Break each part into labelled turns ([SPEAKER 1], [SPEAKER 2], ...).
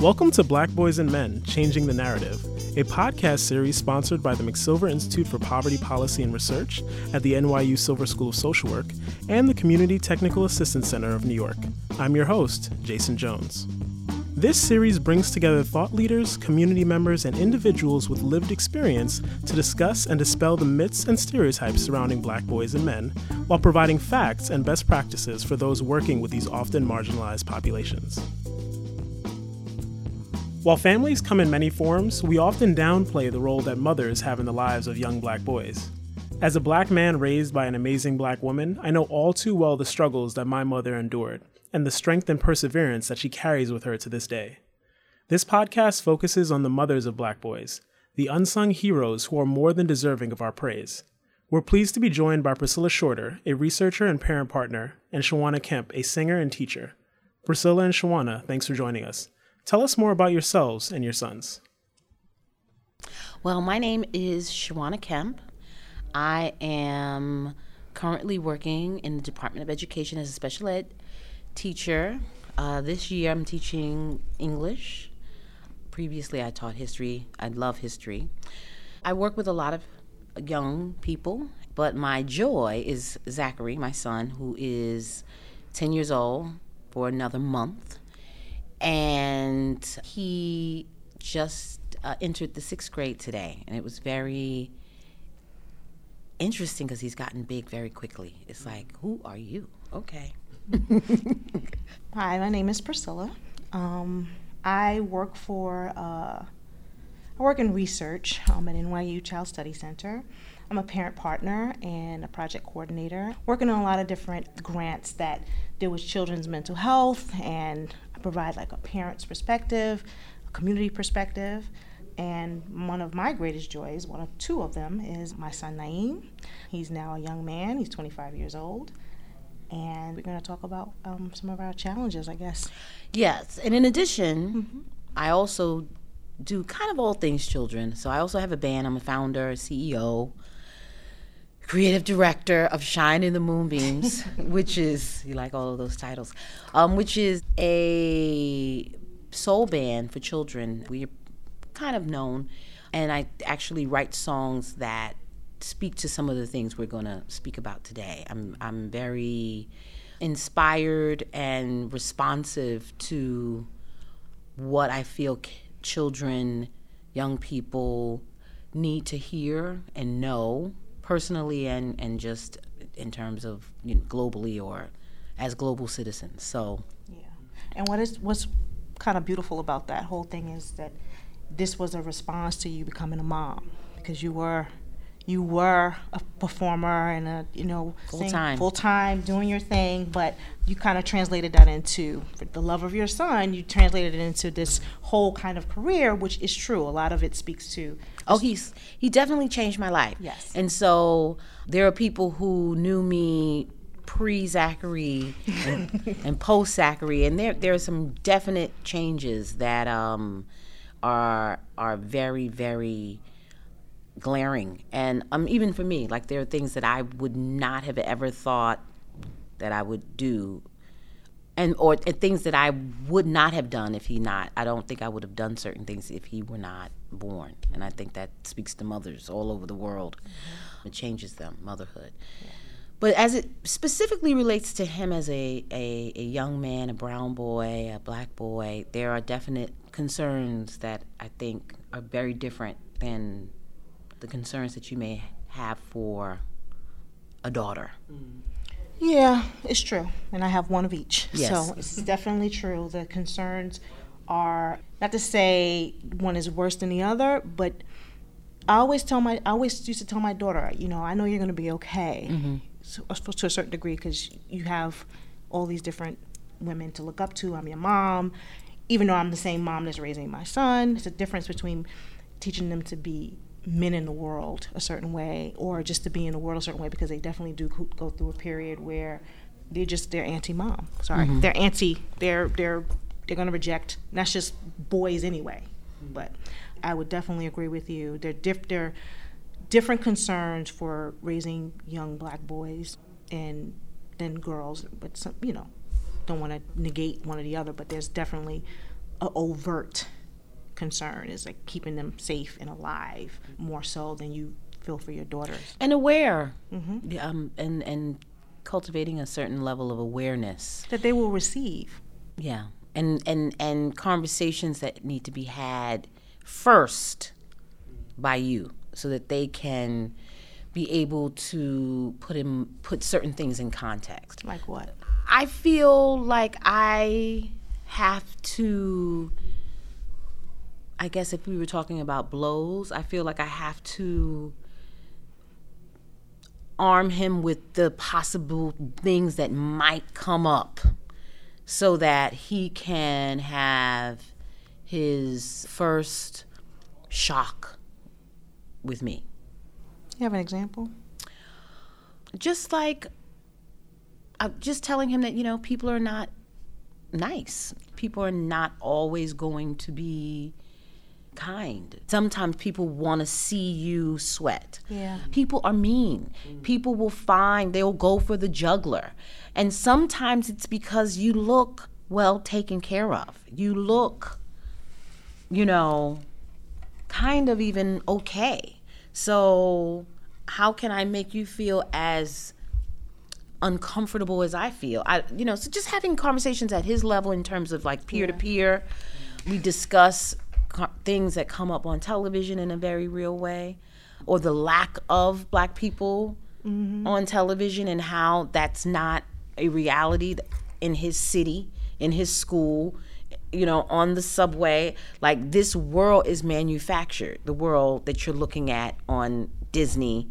[SPEAKER 1] Welcome to Black Boys and Men Changing the Narrative, a podcast series sponsored by the McSilver Institute for Poverty Policy and Research at the NYU Silver School of Social Work and the Community Technical Assistance Center of New York. I'm your host, Jason Jones. This series brings together thought leaders, community members, and individuals with lived experience to discuss and dispel the myths and stereotypes surrounding black boys and men, while providing facts and best practices for those working with these often marginalized populations. While families come in many forms, we often downplay the role that mothers have in the lives of young black boys. As a black man raised by an amazing black woman, I know all too well the struggles that my mother endured and the strength and perseverance that she carries with her to this day. This podcast focuses on the mothers of black boys, the unsung heroes who are more than deserving of our praise. We're pleased to be joined by Priscilla Shorter, a researcher and parent partner, and Shawana Kemp, a singer and teacher. Priscilla and Shawana, thanks for joining us. Tell us more about yourselves and your sons.
[SPEAKER 2] Well, my name is Shawana Kemp. I am currently working in the Department of Education as a special ed teacher. Uh, this year I'm teaching English. Previously, I taught history. I love history. I work with a lot of young people, but my joy is Zachary, my son, who is 10 years old for another month and he just uh, entered the sixth grade today, and it was very interesting because he's gotten big very quickly. It's like, who are you? Okay.
[SPEAKER 3] Hi, my name is Priscilla. Um, I work for uh, I work in research um, at NYU Child Study Center. I'm a parent partner and a project coordinator, working on a lot of different grants that deal with children's mental health and provide like a parent's perspective, a community perspective. And one of my greatest joys, one of two of them, is my son Naeem. He's now a young man, he's 25 years old. And we're going to talk about um, some of our challenges, I guess.
[SPEAKER 2] Yes. And in addition, mm-hmm. I also do kind of all things children. So I also have a band. I'm a founder, CEO creative director of Shine in the Moonbeams, which is you like all of those titles, um, which is a soul band for children. We're kind of known, and I actually write songs that speak to some of the things we're going to speak about today. I'm I'm very inspired and responsive to what I feel children, young people need to hear and know personally and, and just in terms of you know, globally or as global citizens. So
[SPEAKER 3] yeah, and what is what's kind of beautiful about that whole thing is that this was a response to you becoming a mom because you were you were a performer and a you know
[SPEAKER 2] full time
[SPEAKER 3] full time doing your thing, but you kind of translated that into the love of your son. You translated it into this whole kind of career, which is true. A lot of it speaks to.
[SPEAKER 2] Oh, he's he definitely changed my life.
[SPEAKER 3] Yes,
[SPEAKER 2] and so there are people who knew me pre Zachary and, and post Zachary, and there there are some definite changes that um, are are very very glaring. And um, even for me, like there are things that I would not have ever thought that I would do, and or and things that I would not have done if he not. I don't think I would have done certain things if he were not born. And I think that speaks to mothers all over the world. Mm-hmm. It changes them, motherhood. Yeah. But as it specifically relates to him as a, a, a young man, a brown boy, a black boy, there are definite concerns that I think are very different than the concerns that you may have for a daughter.
[SPEAKER 3] Yeah, it's true. And I have one of each.
[SPEAKER 2] Yes.
[SPEAKER 3] So it's definitely true. The concerns are not to say one is worse than the other, but I always tell my I always used to tell my daughter, you know, I know you're going to be okay, mm-hmm. so, to a certain degree, because you have all these different women to look up to. I'm your mom, even though I'm the same mom that's raising my son. It's a difference between teaching them to be men in the world a certain way or just to be in the world a certain way because they definitely do go through a period where they're just they're anti-mom. Sorry. Mm-hmm. they're anti they're they're they're going to reject. That's just boys anyway. But i would definitely agree with you. They're diff they're different concerns for raising young black boys and then girls but some you know don't want to negate one or the other but there's definitely a overt concern. is like keeping them safe and alive more so than you feel for your daughters.
[SPEAKER 2] and aware, Yeah, um, and and cultivating a certain level of awareness.
[SPEAKER 3] That they will receive.
[SPEAKER 2] Yeah, and and and conversations that need to be had first by you, so that they can be able to put in put certain things in context.
[SPEAKER 3] Like what?
[SPEAKER 2] I feel like I have to. I guess if we were talking about blows, I feel like I have to arm him with the possible things that might come up so that he can have his first shock with me.
[SPEAKER 3] You have an example?
[SPEAKER 2] Just like I'm just telling him that, you know, people are not nice. People are not always going to be kind. Sometimes people want to see you sweat.
[SPEAKER 3] Yeah.
[SPEAKER 2] People are mean. People will find, they'll go for the juggler. And sometimes it's because you look well taken care of. You look, you know, kind of even okay. So, how can I make you feel as uncomfortable as I feel? I, you know, so just having conversations at his level in terms of like peer to peer. We discuss co- things that come up on television in a very real way, or the lack of black people mm-hmm. on television and how that's not a reality in his city, in his school, you know, on the subway. Like this world is manufactured. The world that you're looking at on Disney,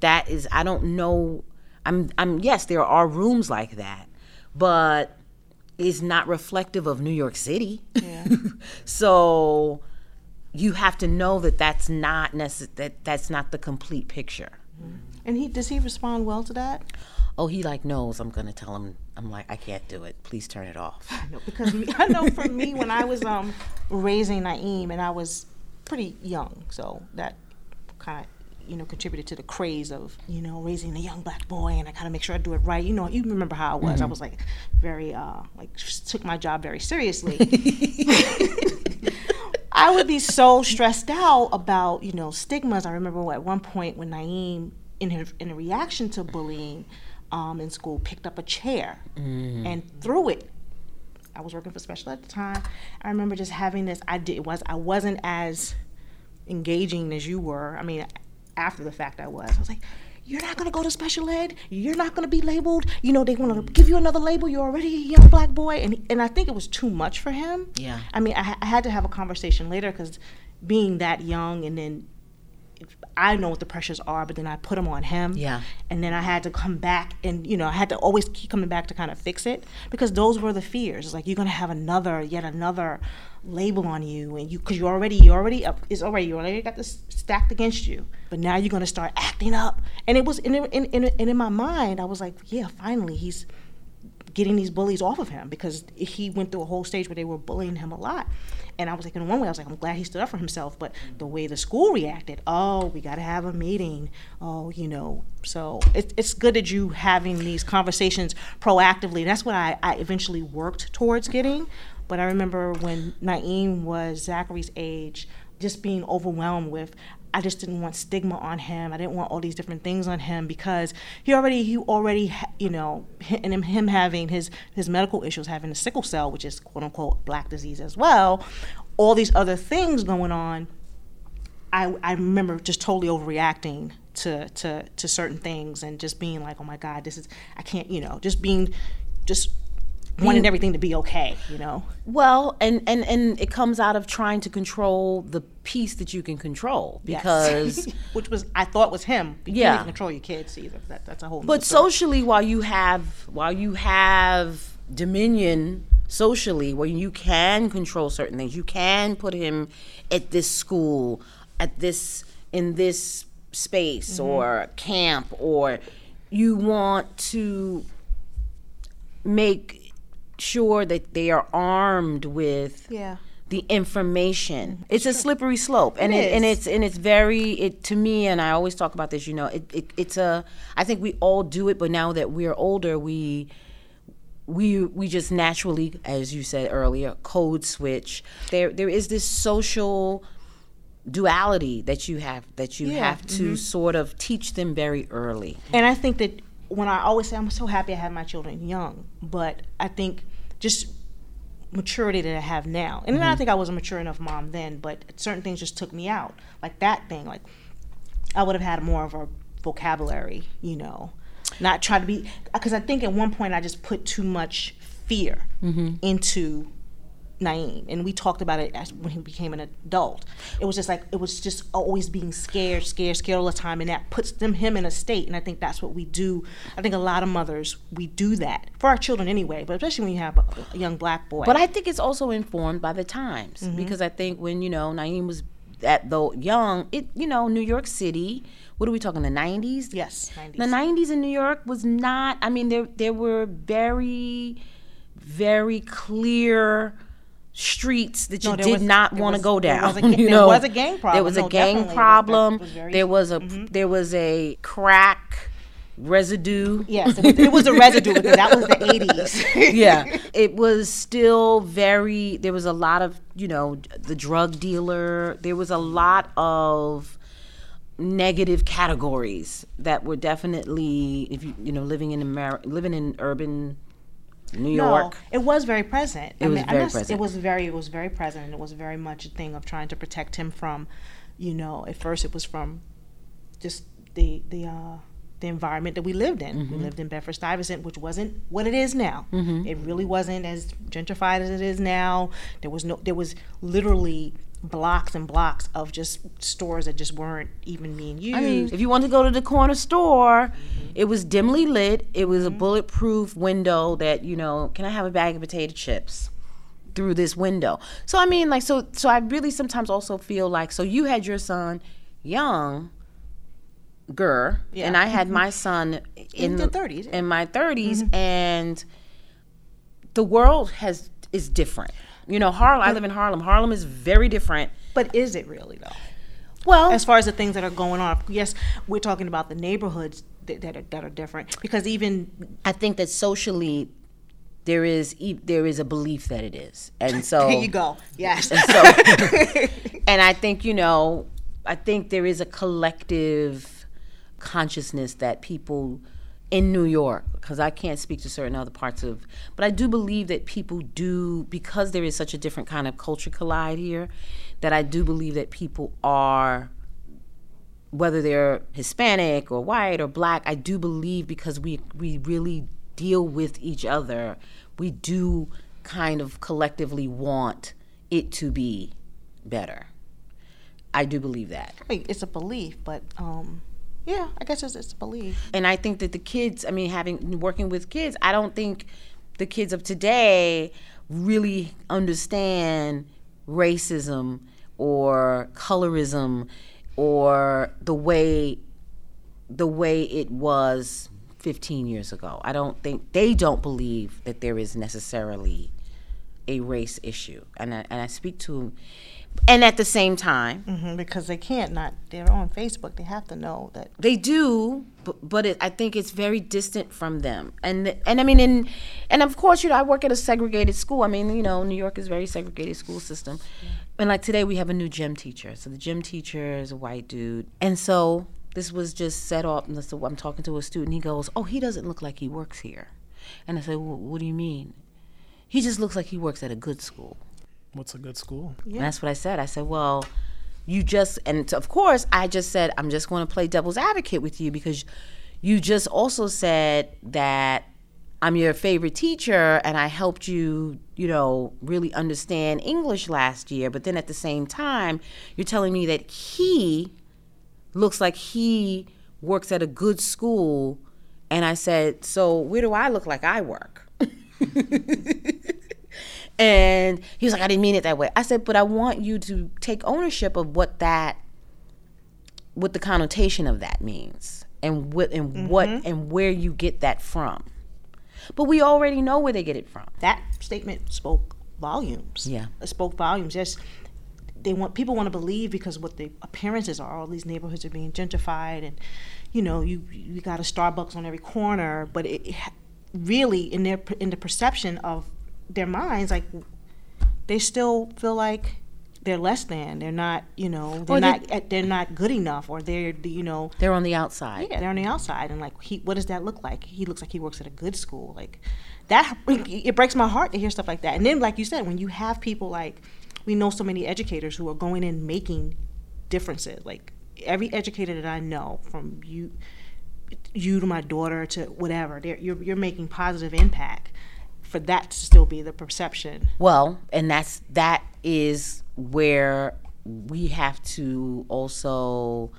[SPEAKER 2] that is, I don't know. I'm, I'm. Yes, there are rooms like that, but is not reflective of New York City.
[SPEAKER 3] Yeah.
[SPEAKER 2] so you have to know that that's not necess- that that's not the complete picture.
[SPEAKER 3] And he does he respond well to that?
[SPEAKER 2] Oh, he like knows I'm gonna tell him. I'm like, I can't do it. Please turn it off.
[SPEAKER 3] No, because me, I know for me when I was um raising Naeem and I was pretty young, so that kind of you know contributed to the craze of you know raising a young black boy and I kind of make sure I do it right. You know, you remember how I was. I was like very uh like took my job very seriously. I would be so stressed out about you know stigmas. I remember at one point when Naeem, in her, in a reaction to bullying um, in school, picked up a chair and threw it. I was working for special at the time. I remember just having this. I did was I wasn't as engaging as you were. I mean, after the fact, I was. I was like. You're not gonna go to special ed. You're not gonna be labeled. You know they want to give you another label. You're already a young black boy, and and I think it was too much for him.
[SPEAKER 2] Yeah.
[SPEAKER 3] I mean, I, I had to have a conversation later because being that young and then I know what the pressures are, but then I put them on him.
[SPEAKER 2] Yeah.
[SPEAKER 3] And then I had to come back and, you know, I had to always keep coming back to kind of fix it because those were the fears. It's like you're going to have another, yet another label on you and you, cause you already, you already up, it's already, you already got this stacked against you, but now you're going to start acting up. And it was, and in my mind, I was like, yeah, finally he's, getting these bullies off of him because he went through a whole stage where they were bullying him a lot. And I was like, in one way, I was like, I'm glad he stood up for himself. But the way the school reacted, oh, we got to have a meeting. Oh, you know. So it, it's good that you having these conversations proactively. That's what I, I eventually worked towards getting. But I remember when Naeem was Zachary's age, just being overwhelmed with I just didn't want stigma on him. I didn't want all these different things on him because he already he already you know and him, having his his medical issues, having a sickle cell, which is quote unquote black disease as well, all these other things going on. I I remember just totally overreacting to to to certain things and just being like, oh my god, this is I can't you know just being just wanting everything to be okay, you know.
[SPEAKER 2] Well, and and and it comes out of trying to control the piece that you can control
[SPEAKER 3] Yes.
[SPEAKER 2] because
[SPEAKER 3] which was I thought was him. You
[SPEAKER 2] Yeah.
[SPEAKER 3] can't control your kids either. That, that's a whole.
[SPEAKER 2] but socially while you have while you have dominion socially where you can control certain things you can put him at this school at this in this space mm-hmm. or camp or you want to make sure that they are armed with
[SPEAKER 3] Yeah.
[SPEAKER 2] the information. It's a slippery slope, and
[SPEAKER 3] It
[SPEAKER 2] it, and it's and it's very it to me. And I always talk about this. You know, it, it it's a. I think we all do it, but now that we're older, we we we just naturally, as you said earlier, code switch. There there is this social duality that you have that you
[SPEAKER 3] Yeah,
[SPEAKER 2] have to mm-hmm. sort of teach them very early.
[SPEAKER 3] And I think that when I always say I'm so happy I had my children young, but I think just maturity that I have now. And then I mm-hmm. think I was a mature enough mom then, but certain things just took me out. Like that thing, like I would have had more of a vocabulary, you know, not try to be because I think at one point I just put too much fear mm-hmm. into Naeem, and we talked about it as when he became an adult. It was just like it was just always being scared, scared, scared all the time, and that puts them him in a state. And I think that's what we do. I think a lot of mothers we do that for our children anyway, but especially when you have a, a young black boy.
[SPEAKER 2] But I think it's also informed by the times mm-hmm. because I think when you know Naeem was at though young, it you know New York City. What are we talking? The nineties.
[SPEAKER 3] yes, 90s.
[SPEAKER 2] The nineties in New York was not. I mean, there there were very, very clear streets that you
[SPEAKER 3] No,
[SPEAKER 2] did
[SPEAKER 3] was-
[SPEAKER 2] not want to go
[SPEAKER 3] there
[SPEAKER 2] down.
[SPEAKER 3] was a
[SPEAKER 2] you
[SPEAKER 3] there
[SPEAKER 2] know,
[SPEAKER 3] was a gang problem.
[SPEAKER 2] There was
[SPEAKER 3] problem.
[SPEAKER 2] a gang problem.
[SPEAKER 3] was very-
[SPEAKER 2] there was a mm-hmm. there was a crack residue.
[SPEAKER 3] yes, it was, it was a residue because that was the eighties.
[SPEAKER 2] yeah it was still very there was a lot of you know the drug dealer there was a lot of negative categories that were definitely if you you know living in America living in urban New York
[SPEAKER 3] No, it was very present.
[SPEAKER 2] It was
[SPEAKER 3] I'm
[SPEAKER 2] very present.
[SPEAKER 3] It was very, it was very present. It was very much a thing of trying to protect him from, you know, at first it was from just the the uh, the environment that we lived in.
[SPEAKER 2] Mm-hmm.
[SPEAKER 3] We lived in Bedford Stuyvesant, which wasn't what it is now. It really wasn't as gentrified as it is now. There was no, there was literally blocks and blocks of just stores that just weren't even being used.
[SPEAKER 2] I mean, if you wanted to go to the corner store, it was dimly lit. It was a mm-hmm. bulletproof window that, you know, can I have a bag of potato chips through this window? So I mean, like, so so I really sometimes also feel like, so you had your son young, girl,
[SPEAKER 3] Yeah.
[SPEAKER 2] and I had mm-hmm. my son in,
[SPEAKER 3] In
[SPEAKER 2] the
[SPEAKER 3] the 30s,
[SPEAKER 2] in my 30s, mm-hmm. and the world has is different. You know, Harlem. I live in Harlem. Harlem is very different.
[SPEAKER 3] but is it really though?
[SPEAKER 2] Well,
[SPEAKER 3] as far as the things that are going on. Yes, we're talking about the neighborhoods that, that are that are different because even
[SPEAKER 2] I think that socially there is e- there is a belief that it is, and so
[SPEAKER 3] here you go. Yes.
[SPEAKER 2] so and I think you know I think there is a collective consciousness that people in New York because I can't speak to certain other parts of but I do believe that people do because there is such a different kind of culture collide here that I do believe that people are whether they're Hispanic or white or black, I do believe because we we really deal with each other, we do kind of collectively want it to be better. I do believe that.
[SPEAKER 3] It's a belief, but um, yeah, I guess it's, it's belief.
[SPEAKER 2] And I think that the kids, I mean, having working with kids, I don't think the kids of today really understand racism or colorism or the way the way it was 15 years ago. I don't think they don't believe that there is necessarily a race issue. And I, and I speak to and at the same time,
[SPEAKER 3] hmm because they can't not. They're on Facebook. They have to know that.
[SPEAKER 2] they do, but, but it, I think it's very distant from them. And and I mean, and and of course, you know, I work at a segregated school. I mean, you know, New York is a very segregated school system. And like today, we have a new gym teacher. So the gym teacher is a white dude, and so this was just set up. And so I'm talking to a student. He goes, "Oh, he doesn't look like he works here." And I said, well, "What do you mean?" He just looks like he works at a good school.
[SPEAKER 1] What's a good school?
[SPEAKER 2] And that's what I said. I said, well, you just, and of course, I just said, I'm just going to play devil's advocate with you because you just also said that I'm your favorite teacher and I helped you, you know, really understand English last year. But then at the same time, you're telling me that he looks like he works at a good school. And I said, so where do I look like I work? And he was like, I didn't mean it that way. I said, but I want you to take ownership of what that, what the connotation of that means, and what and what mm-hmm. and where you get that from. But we already know where they get it from.
[SPEAKER 3] That statement spoke volumes.
[SPEAKER 2] Yeah.
[SPEAKER 3] It spoke volumes. Yes, they want people want to believe because what the appearances are. All these neighborhoods are being gentrified, and you know, you you got a Starbucks on every corner, but it, it really in their in the perception of their minds, like they still feel like they're less than. They're not, you know, they're not eh, they're not good enough, or they're you know
[SPEAKER 2] They're on the outside.
[SPEAKER 3] yeah, they're on the outside, and like, he, what does that look like? He looks like he works at a good school. Like, that it breaks my heart to hear stuff like that. And then, like you said, when you have people like, we know so many educators who are going in making differences. Like every educator that I know, from you, you to my daughter to whatever, you're you're making positive impact. For that to still be the perception,
[SPEAKER 2] Well, and that's that is where we have to also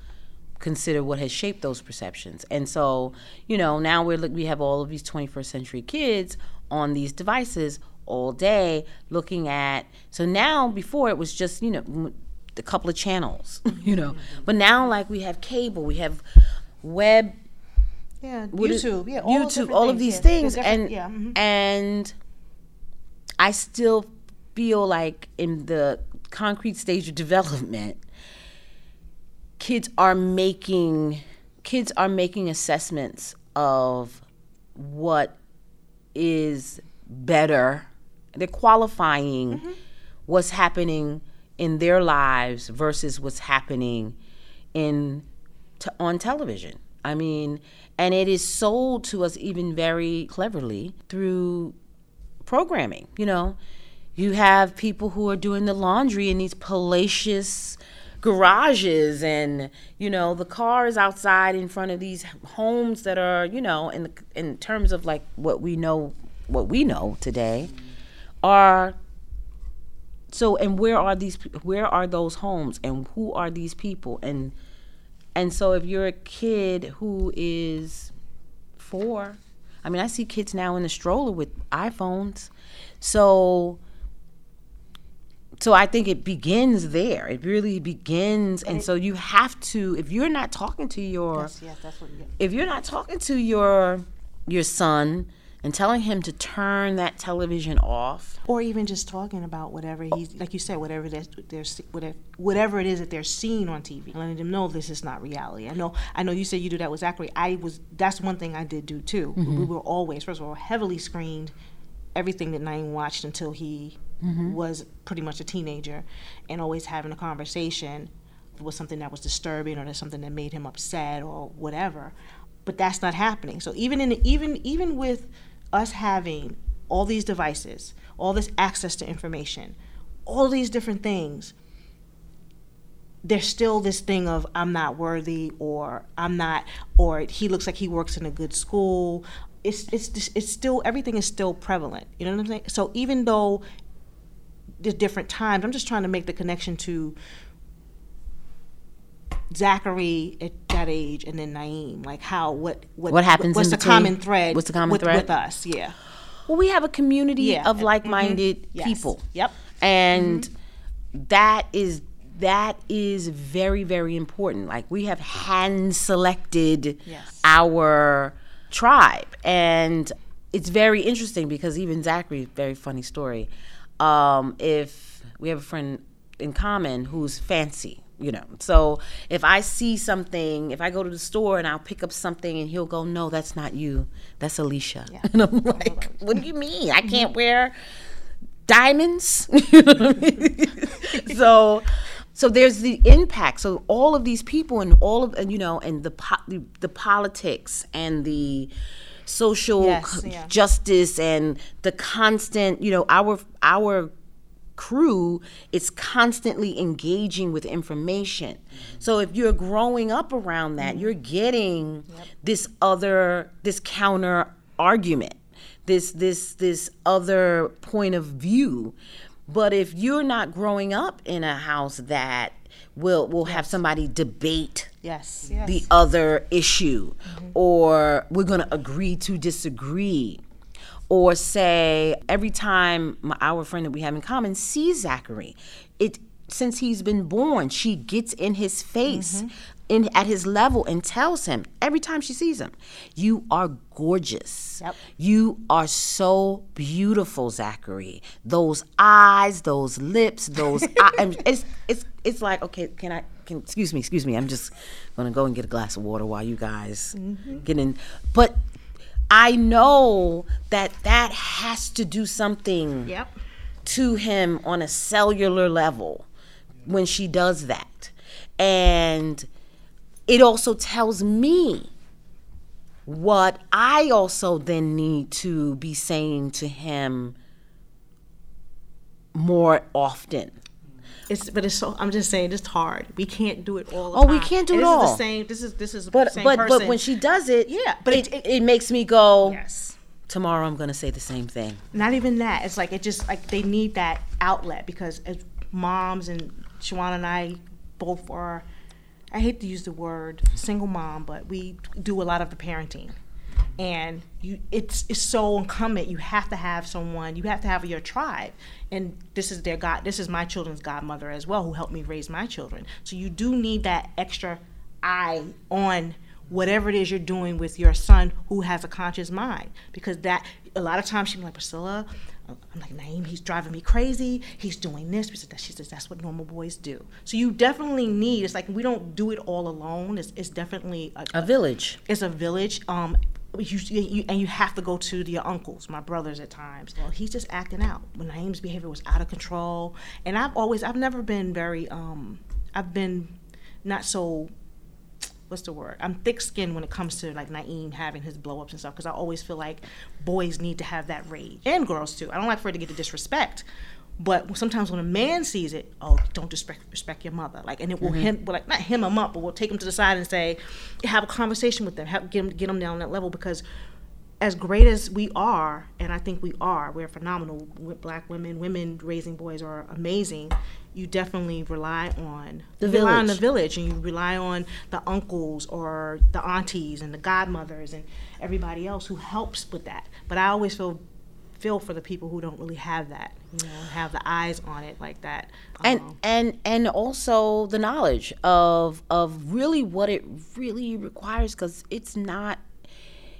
[SPEAKER 2] consider what has shaped those perceptions. And so, you know, now we're look we have all of these 21st century kids on these devices all day looking at so now before it was just, you know, a couple of channels, you know. But now like we have cable, we have web
[SPEAKER 3] yeah, YouTube, yeah, all
[SPEAKER 2] YouTube, all of these
[SPEAKER 3] yeah.
[SPEAKER 2] things, and
[SPEAKER 3] yeah, mhm.
[SPEAKER 2] and I still feel like in the concrete stage of development, kids are making kids are making assessments of what is better. They're qualifying
[SPEAKER 3] Mm-hmm.
[SPEAKER 2] what's happening in their lives versus what's happening in t- on television. I mean, and it is sold to us even very cleverly through programming. You know, you have people who are doing the laundry in these palatial garages, and you know, the cars outside in front of these homes that are, you know, in the, in terms of like what we know, what we know today, are so and where are these where are those homes and who are these people and and so if you're a kid who is four i mean i see kids now in the stroller with iphones so so i think it begins there it really begins and so you have to if you're not talking to your
[SPEAKER 3] yes, yes, that's what. Yeah.
[SPEAKER 2] if you're not talking to your your son and telling him to turn that television off.
[SPEAKER 3] Or even just talking about whatever he's like you said whatever they're, they're whatever whatever it is that they're seeing on TV letting them know this is not reality. I know I know you said you do that with Zachary. I was that's one thing I did do too. We mm-hmm. were always first of all heavily screened everything that Naeem watched until he mm-hmm. was pretty much a teenager and always having a conversation was something that was disturbing or there's something that made him upset or whatever. But that's not happening. So even in even even with us having all these devices all this access to information all these different things there's still this thing of I'm not worthy or I'm not or he looks like he works in a good school. It's it's it's still everything is still prevalent. You know what I'm saying? So even though there's different times, I'm just trying to make the connection to Zachary at that age and then Naeem. Like how what what
[SPEAKER 2] What happens
[SPEAKER 3] what's
[SPEAKER 2] in
[SPEAKER 3] the
[SPEAKER 2] between?
[SPEAKER 3] common thread
[SPEAKER 2] What's the common
[SPEAKER 3] with,
[SPEAKER 2] thread?
[SPEAKER 3] with us, yeah.
[SPEAKER 2] well we have a community
[SPEAKER 3] Yeah.
[SPEAKER 2] of like-minded
[SPEAKER 3] Yes.
[SPEAKER 2] people
[SPEAKER 3] Yep.
[SPEAKER 2] and that is that is very very important like we have hand selected
[SPEAKER 3] Yes.
[SPEAKER 2] our tribe and it's very interesting because even zachary very funny story um, if we have a friend in common who's fancy you know so if i see something if i go to the store and i'll pick up something and he'll go no that's not you that's alicia and i'm like what do you mean i can't mm-hmm. wear diamonds. You know I mean? so so there's the impact. So all of these people and all of and you know and the po- the, the politics and the social
[SPEAKER 3] Yes, yeah.
[SPEAKER 2] justice and the constant you know our our crew is constantly engaging with information. So if you're growing up around that, you're getting this other this counter argument, this this this other point of view. But if you're not growing up in a house that will will have somebody debate
[SPEAKER 3] Yes. Yes.
[SPEAKER 2] the other issue mm-hmm. or we're going to agree to disagree or say every time my, our friend that we have in common sees Zachary it since he's been born she gets in his face mm-hmm. in at his level and tells him every time she sees him you are gorgeous.
[SPEAKER 3] Yep.
[SPEAKER 2] you are so beautiful Zachary. Those eyes those lips those eye, and it's it's it's like okay can I can excuse me excuse me I'm just gonna go and get a glass of water while you guys mm-hmm. get in. But I know that that has to do something
[SPEAKER 3] Yep.
[SPEAKER 2] to him on a cellular level when she does that. And it also tells me what I also then need to be saying to him more often.
[SPEAKER 3] It's but it's so I'm just saying it's hard. We can't do it all.
[SPEAKER 2] Oh, we can't do
[SPEAKER 3] And
[SPEAKER 2] it
[SPEAKER 3] this Is
[SPEAKER 2] all.
[SPEAKER 3] the same. This is this is the
[SPEAKER 2] But
[SPEAKER 3] same
[SPEAKER 2] but
[SPEAKER 3] person.
[SPEAKER 2] but when she does it,
[SPEAKER 3] Yeah, but
[SPEAKER 2] it,
[SPEAKER 3] it-
[SPEAKER 2] it, makes me go.
[SPEAKER 3] yes.
[SPEAKER 2] Tomorrow I'm gonna say the same thing.
[SPEAKER 3] Not even that. It's like it just like they need that outlet because as moms and Shawana and I both are. I hate to use the word single mom, but we do a lot of the parenting, and you it's it's so incumbent. You have to have someone. You have to have your tribe, and this is their god. This is my children's godmother as well, who helped me raise my children. So you do need that extra eye on whatever it is you're doing with your son who has a conscious mind because that a lot of times she'd be like priscilla i'm like naeem he's driving me crazy he's doing this she says, she says that's what normal boys do so you definitely need it's like we don't do it all alone it's, it's definitely a,
[SPEAKER 2] A village.
[SPEAKER 3] it's a village um you, you, and you have to go to your uncles, my brothers at times. Well, he's just acting out. When Naeem's behavior was out of control, and I've always, I've never been very, um, I've been not so what's the word? I'm thick skinned when it comes to like Naeem having his blow ups and stuff because I always feel like boys need to have that rage and girls too. I don't like for it to get the disrespect. But sometimes when a man sees it, oh, don't disrespect respect your mother. Like, and it will mm-hmm. him, well, like not him him up, but we'll take him to the side and say, have a conversation with them, have, get them get him down that level because as great as we are, and I think we are, we're phenomenal. with Black women, women raising boys are amazing. You definitely rely on
[SPEAKER 2] The
[SPEAKER 3] you rely on the
[SPEAKER 2] village.
[SPEAKER 3] village, and you rely on the uncles or the aunties and the godmothers and everybody else who helps with that. But I always feel feel for the people who don't really have that, you know, have the eyes on it like that.
[SPEAKER 2] and
[SPEAKER 3] Um,
[SPEAKER 2] and and also the knowledge of of really what it really requires because it's not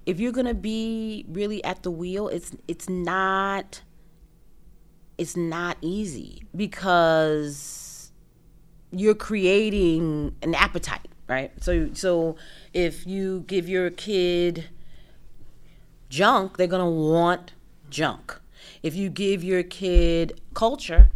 [SPEAKER 2] if you're gonna be really at the wheel it's it's not it's not easy because you're creating an appetite right so so if you give your kid junk they're gonna want junk if you give your kid culture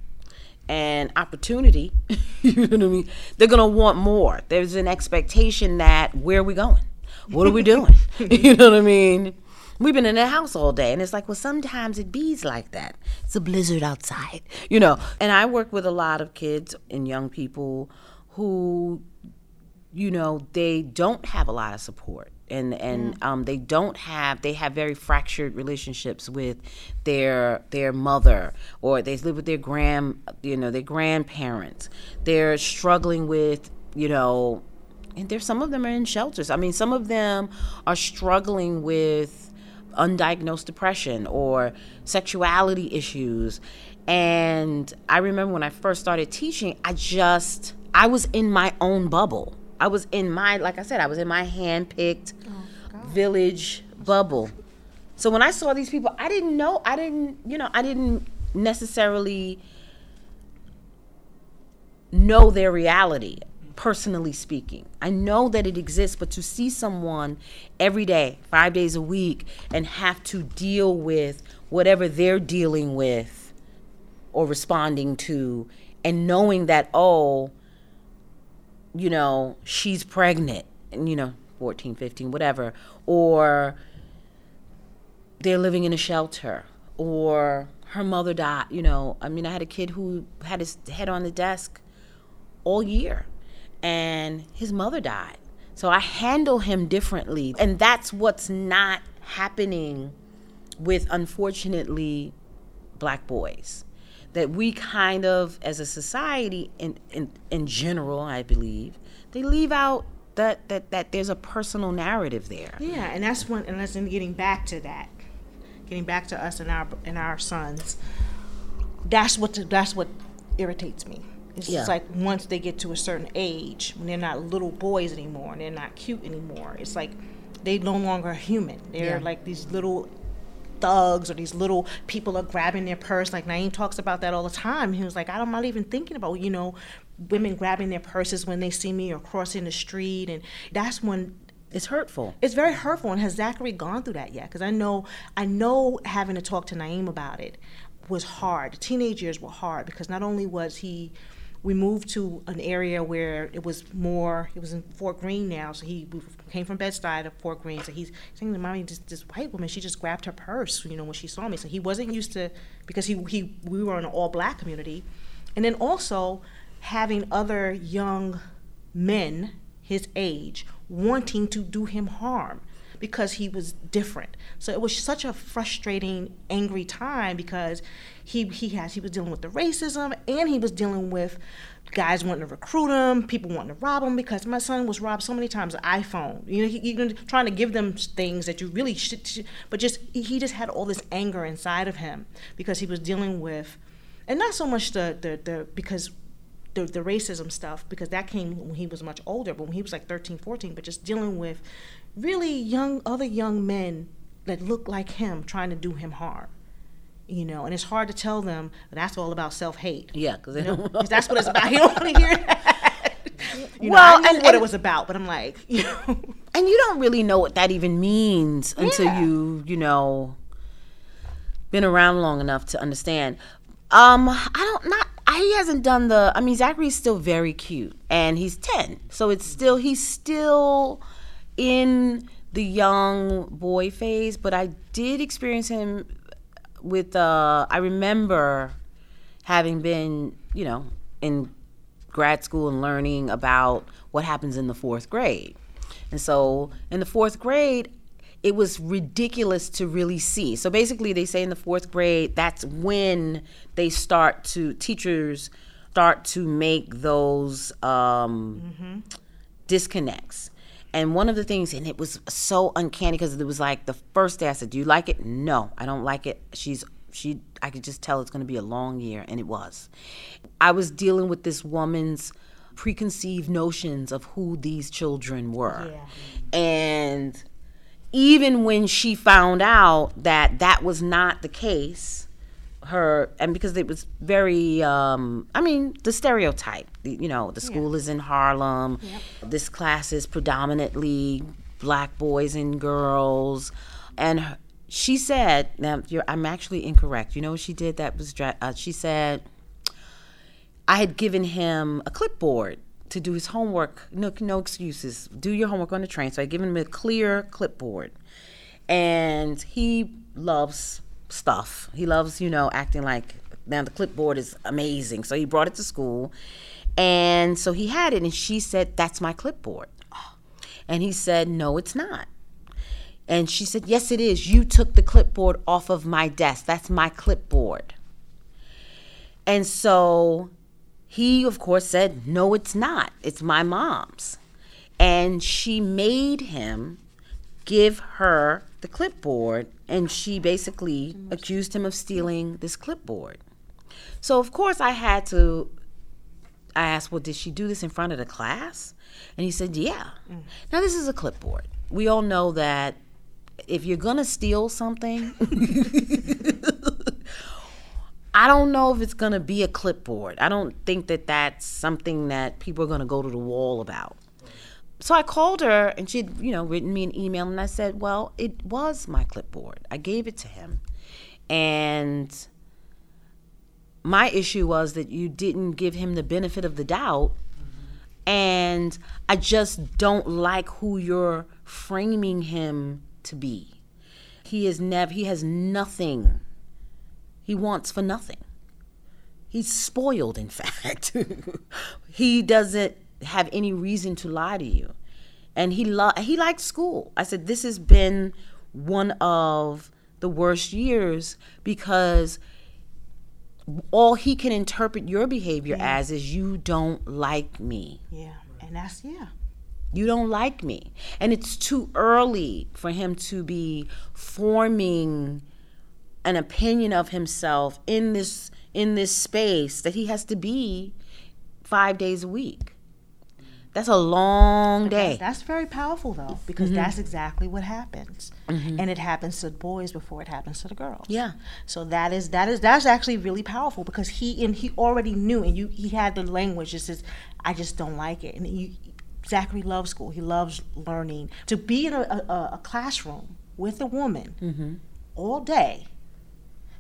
[SPEAKER 2] and opportunity, you know what I mean? They're gonna want more. There's an expectation that where are we going? What are we doing? you know what I mean? We've been in the house all day, and it's like, well, sometimes it bees like that. It's a blizzard outside, you know. And I work with a lot of kids and young people who, you know, they don't have a lot of support, and and um, they don't have they have very fractured relationships with their their mother, or they live with their grand you know their grandparents. They're struggling with you know and there's some of them are in shelters. I mean, some of them are struggling with undiagnosed depression or sexuality issues. And I remember when I first started teaching, I just I was in my own bubble. I was in my like I said, I was in my hand-picked oh, village bubble. So when I saw these people, I didn't know, I didn't, you know, I didn't necessarily know their reality, personally speaking. I know that it exists, but to see someone every day, five days a week, and have to deal with whatever they're dealing with or responding to, and knowing that, oh, you know, she's pregnant, and, you know, 14, 15, whatever, or they're living in a shelter, or her mother died, you know. I mean, I had a kid who had his head on the desk all year and his mother died. So I handle him differently. And that's what's not happening with, unfortunately, black boys. That we kind of, as a society, in, in, in general, I believe, they leave out that, that, that there's a personal narrative there.
[SPEAKER 3] Yeah, and that's one, and that's in getting back to that, getting back to us and our and our sons. That's what that's what irritates me. It's
[SPEAKER 2] Yeah.
[SPEAKER 3] just like once they get to a certain age, when they're not little boys anymore, and they're not cute anymore. It's like they no longer human. They're
[SPEAKER 2] Yeah.
[SPEAKER 3] like these little thugs or these little people are grabbing their purse. Like Naeem talks about that all the time. He was like, I'm not mind even thinking about, you know, women grabbing their purses when they see me or crossing the street. And that's when
[SPEAKER 2] It's hurtful.
[SPEAKER 3] It's very hurtful. And has Zachary gone through that yet? Because I know, I know, having to talk to Naeem about it was hard. The teenage years were hard because not only was he, we moved to an area where it was more. It was in Fort Greene now, so he came from Bed Stuy to Fort Greene. So he's saying to mommy, this, this white woman, she just grabbed her purse, you know, when she saw me. So he wasn't used to because he he we were in an all black community, and then also having other young men his age wanting to do him harm because he was different. So it was such a frustrating, angry time because he he has he was dealing with the racism and he was dealing with guys wanting to recruit him, people wanting to rob him because my son was robbed so many times an iPhone. You know, trying to give them things that you really should, should but just he just had all this anger inside of him because he was dealing with and not so much the the, the because the, the racism stuff because that came when he was much older but when he was like 13 14 but just dealing with really young other young men that look like him trying to do him harm you know and it's hard to tell them that's all about self-hate.
[SPEAKER 2] Yeah, because
[SPEAKER 3] you know? that's what it's about. You don't want to hear that. You know
[SPEAKER 2] Well,
[SPEAKER 3] i knew
[SPEAKER 2] and-
[SPEAKER 3] what it was about but i'm like you know.
[SPEAKER 2] And you don't really know what that even means until
[SPEAKER 3] Yeah.
[SPEAKER 2] you you know been around long enough to understand. Um i don't not he hasn't done the i mean zachary's still very cute and he's 10 so it's still he's still in the young boy phase but i did experience him with uh i remember having been you know in grad school and learning about what happens in the fourth grade. And so in the fourth grade it was ridiculous to really see. So basically they say in the fourth grade that's when they start to teachers start to make those um, disconnects. And one of the things, and it was so uncanny because it was like the first day I said, "Do you like it?" No, I don't like it. She's she. I could just tell it's going to be a long year, and it was. I was dealing with this woman's preconceived notions of who these children were, and even when she found out that that was not the case her and because it was very um i mean the stereotype you know the school is in harlem. This class is predominantly black boys and girls. And her- she said now you're, i'm actually incorrect. You know what she did that was uh, she said i had given him a clipboard to do his homework. No no excuses. Do your homework on the train. So i given him a clear clipboard. And he loves stuff. He loves, you know, acting like now the clipboard is amazing. So he brought it to school, and so he had it, and she said, "That's my clipboard," and he said, "No, it's not." And she said, "Yes, it is. You took the clipboard off of my desk. That's my clipboard." And so he, of course, said, No, it's not. It's my mom's. And she made him give her the clipboard, and she basically accused him of stealing this clipboard. So, of course, I had to. I asked, Well, did she do this in front of the class? And he said, Yeah. Mm-hmm. Now, this is a clipboard. We all know that if you're going to steal something, I don't know if it's going to be a clipboard. I don't think that that's something that people are going to go to the wall about. So I called her and she'd, you know, written me an email and I said, "Well, it was my clipboard. I gave it to him." And my issue was that you didn't give him the benefit of the doubt. And I just don't like who you're framing him to be. He is never he has nothing he wants for nothing. He's spoiled, in fact. he doesn't have any reason to lie to you. And he lo- he liked school. I said this has been one of the worst years because all he can interpret your behavior as is you don't like me.
[SPEAKER 3] Yeah, and that's yeah.
[SPEAKER 2] You don't like me. And it's too early for him to be forming an opinion of himself in this in this space that he has to be 5 days a week. That's a long day.
[SPEAKER 3] That's very powerful though, because that's exactly what happens, and it happens to the boys before it happens to the girls.
[SPEAKER 2] Yeah.
[SPEAKER 3] So that is that is that's actually really powerful because he and he already knew, and you he had the language. Just says, I just don't like it, and you Zachary loves school. He loves learning. To be in a, a, a classroom with a woman
[SPEAKER 2] Mm-hmm.
[SPEAKER 3] all day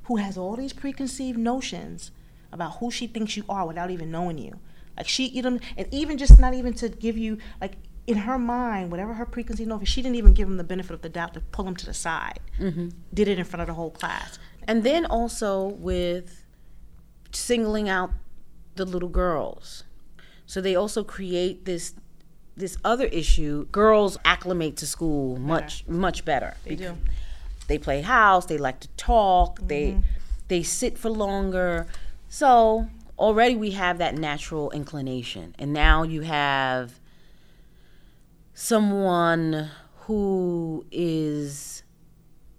[SPEAKER 3] who has all these preconceived notions about who she thinks you are without even knowing you. Like she, you know, and even just not even to give you like in her mind, whatever her preconceived notion, she didn't even give him the benefit of the doubt to pull him to the side.
[SPEAKER 2] Mm-hmm.
[SPEAKER 3] Did it in front of the whole class.
[SPEAKER 2] And then also with singling out the little girls. So they also create this this other issue. Girls acclimate to school much much better.
[SPEAKER 3] They do.
[SPEAKER 2] They play house, they like to talk, they they sit for longer. So already we have that natural inclination. And now you have someone who is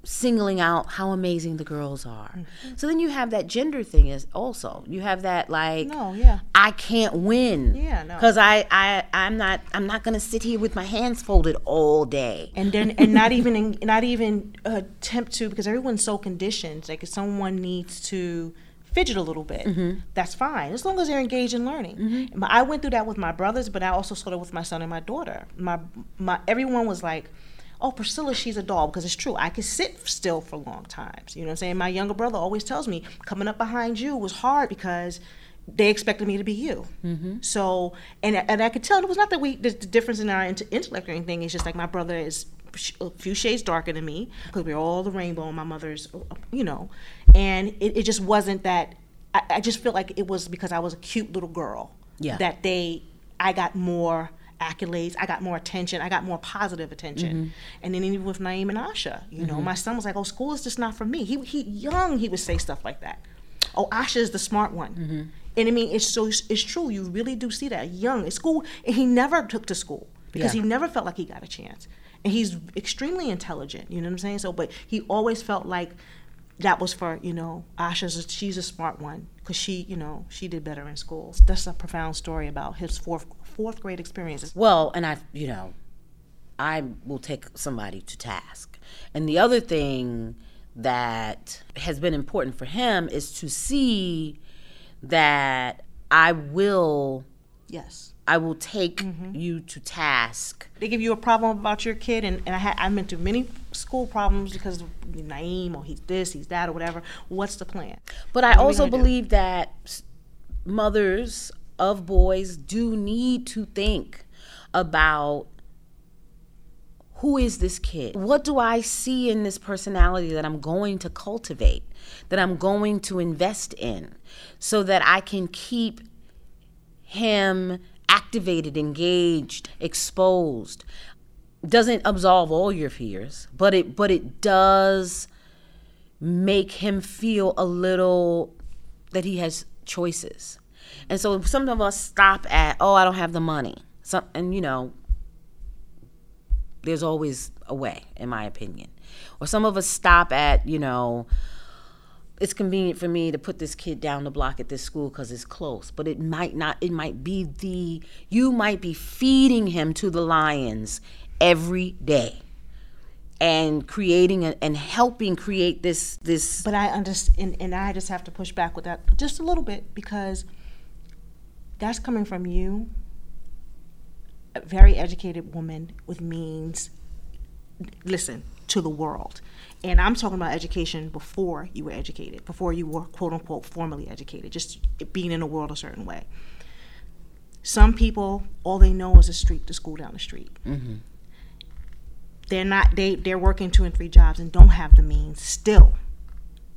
[SPEAKER 2] singling out how amazing the girls are.
[SPEAKER 3] Mm-hmm.
[SPEAKER 2] So then you have that gender thing is also. You have that like
[SPEAKER 3] No, yeah.
[SPEAKER 2] I can't win.
[SPEAKER 3] Yeah, no.
[SPEAKER 2] Cuz I I I'm not I'm not going to sit here with my hands folded all day.
[SPEAKER 3] and then and not even not even attempt to because everyone's so conditioned like if someone needs to fidget a little bit mm-hmm. that's fine as long as they're engaged in learning. Mm-hmm. But i went through that with my brothers but i also saw it with my son and my daughter. My my everyone was like oh priscilla she's a doll because it's true i could sit still for long times you know what i'm saying? My younger brother always tells me coming up behind you was hard because they expected me to be you. Mm-hmm. So, and and I could tell it was not that we the, the difference in our int- intellect or anything. It's just like my brother is a few shades darker than me because we're all the rainbow. And my mother's, you know, and it, it just wasn't that. I, I just felt like it was because I was a cute little girl.
[SPEAKER 2] Yeah.
[SPEAKER 3] That they, I got more accolades, I got more attention, I got more positive attention. Mm-hmm. And then even with Naeem and Asha, you know, mm-hmm. my son was like, "Oh, school is just not for me." He he young, he would say stuff like that. Oh, Asha is the smart one. Mm-hmm. And I mean, it's so it's true. You really do see that young at school, and he never took to school because
[SPEAKER 2] Yeah.
[SPEAKER 3] he never felt like he got a chance. And he's extremely intelligent. You know what I'm saying? So, but he always felt like that was for you know Asha's. A, she's a smart one because she you know she did better in school. That's a profound story about his fourth fourth grade experiences.
[SPEAKER 2] Well, and I, you know, I will take somebody to task. And the other thing that has been important for him is to see that I will
[SPEAKER 3] Yes.
[SPEAKER 2] I will take mm-hmm. you to task.
[SPEAKER 3] They give you a problem about your kid, and, and I had I went through many school problems because of Naeem or he's this, he's that, or whatever. What's the plan?
[SPEAKER 2] But I
[SPEAKER 3] What we
[SPEAKER 2] also
[SPEAKER 3] gonna do?
[SPEAKER 2] believe that mothers of boys do need to think about who is this kid? What do I see in this personality that I'm going to cultivate, that I'm going to invest in, so that I can keep him activated, engaged, exposed? Doesn't absolve all your fears, but it but it does make him feel a little that he has choices. And so some of us stop at, oh, I don't have the money. Some, and you know, there's always a way, in my opinion. Or some of us stop at, you know, it's convenient for me to put this kid down the block at this school because it's close. But it might not, it might be the, you might be feeding him to the lions every day and creating a, and helping create this, this,
[SPEAKER 3] But I understand, and, and I just have to push back with that just a little bit because that's coming from you, a very educated woman with means. Listen to the world, and I'm talking about education before you were educated, before you were quote unquote formally educated, just being in the world a certain way. Some people, all they know is a street, the school down the street. Mm-hmm. They're not. They they're working two and three jobs and don't have the means still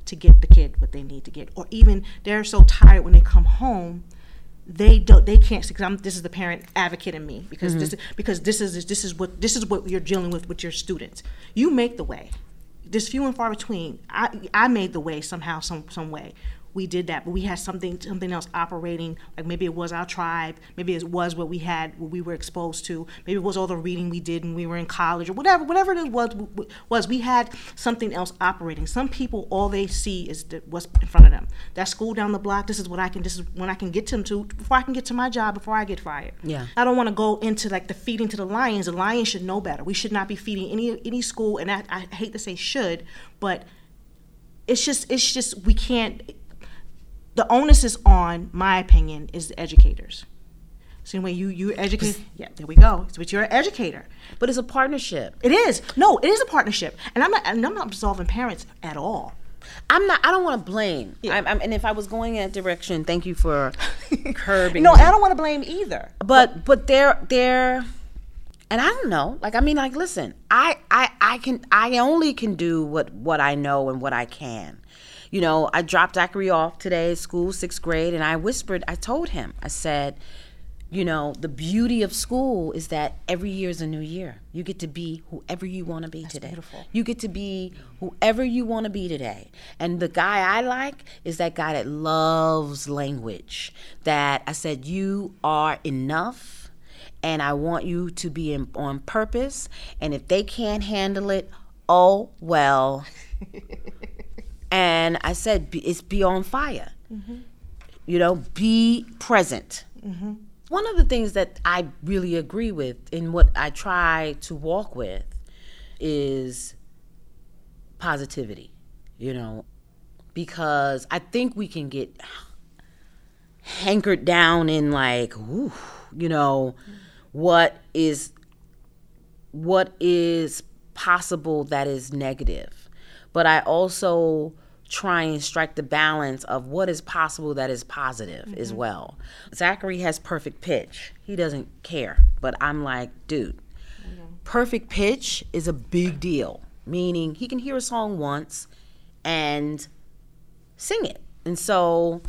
[SPEAKER 3] to get the kid what they need to get, or even they're so tired when they come home, they don't they can't. Because I'm this is the parent advocate in me because mm-hmm. this is because this is this is what this is what you're dealing with with your students. You make the way. There's few and far between. I I made the way somehow some some way. We did that, but we had something something else operating. Like maybe it was our tribe, maybe it was what we had, what we were exposed to. Maybe it was all the reading we did when we were in college, or whatever. Whatever it was, was we had something else operating. Some people, all they see is the, what's in front of them. That school down the block. This is what I can. This is when I can get to them to before I can get to my job before I get fired.
[SPEAKER 2] Yeah.
[SPEAKER 3] I don't want to go into like the feeding to the lions. The lions should know better. We should not be feeding any any school. And I, I hate to say should, but it's just it's just we can't. The onus is on my opinion is the educators. Same way you you educate. Yeah, there we go. So, but you're an educator.
[SPEAKER 2] But it's a partnership.
[SPEAKER 3] It is. No, it is a partnership, and I'm not. And I'm not absolving parents at all.
[SPEAKER 2] I'm not. I don't want to blame. I'm, I'm, and if I was going in that direction, thank you for curbing.
[SPEAKER 3] No,
[SPEAKER 2] me.
[SPEAKER 3] I don't want to blame either.
[SPEAKER 2] but but they're they're and i don't know like i mean like listen i i i can i only can do what what i know and what i can you know i dropped zachary off today at school sixth grade and i whispered i told him i said you know the beauty of school is that every year is a new year you get to be whoever you want to be today
[SPEAKER 3] beautiful.
[SPEAKER 2] you get to be whoever you want to be today and the guy i like is that guy that loves language that i said you are enough and I want you to be in, on purpose. And if they can't handle it, oh well. and I said, it's be on fire. Mm-hmm. You know, be present. Mm-hmm. One of the things that I really agree with and what I try to walk with is positivity, you know, because I think we can get hankered down in like, ooh, you know, what is what is possible that is negative. But I also try and strike the balance of what is possible that is positive as well. Zachary has perfect pitch. He doesn't care. But I'm like, dude, perfect pitch is a big deal. Meaning he can hear a song once and sing it. And so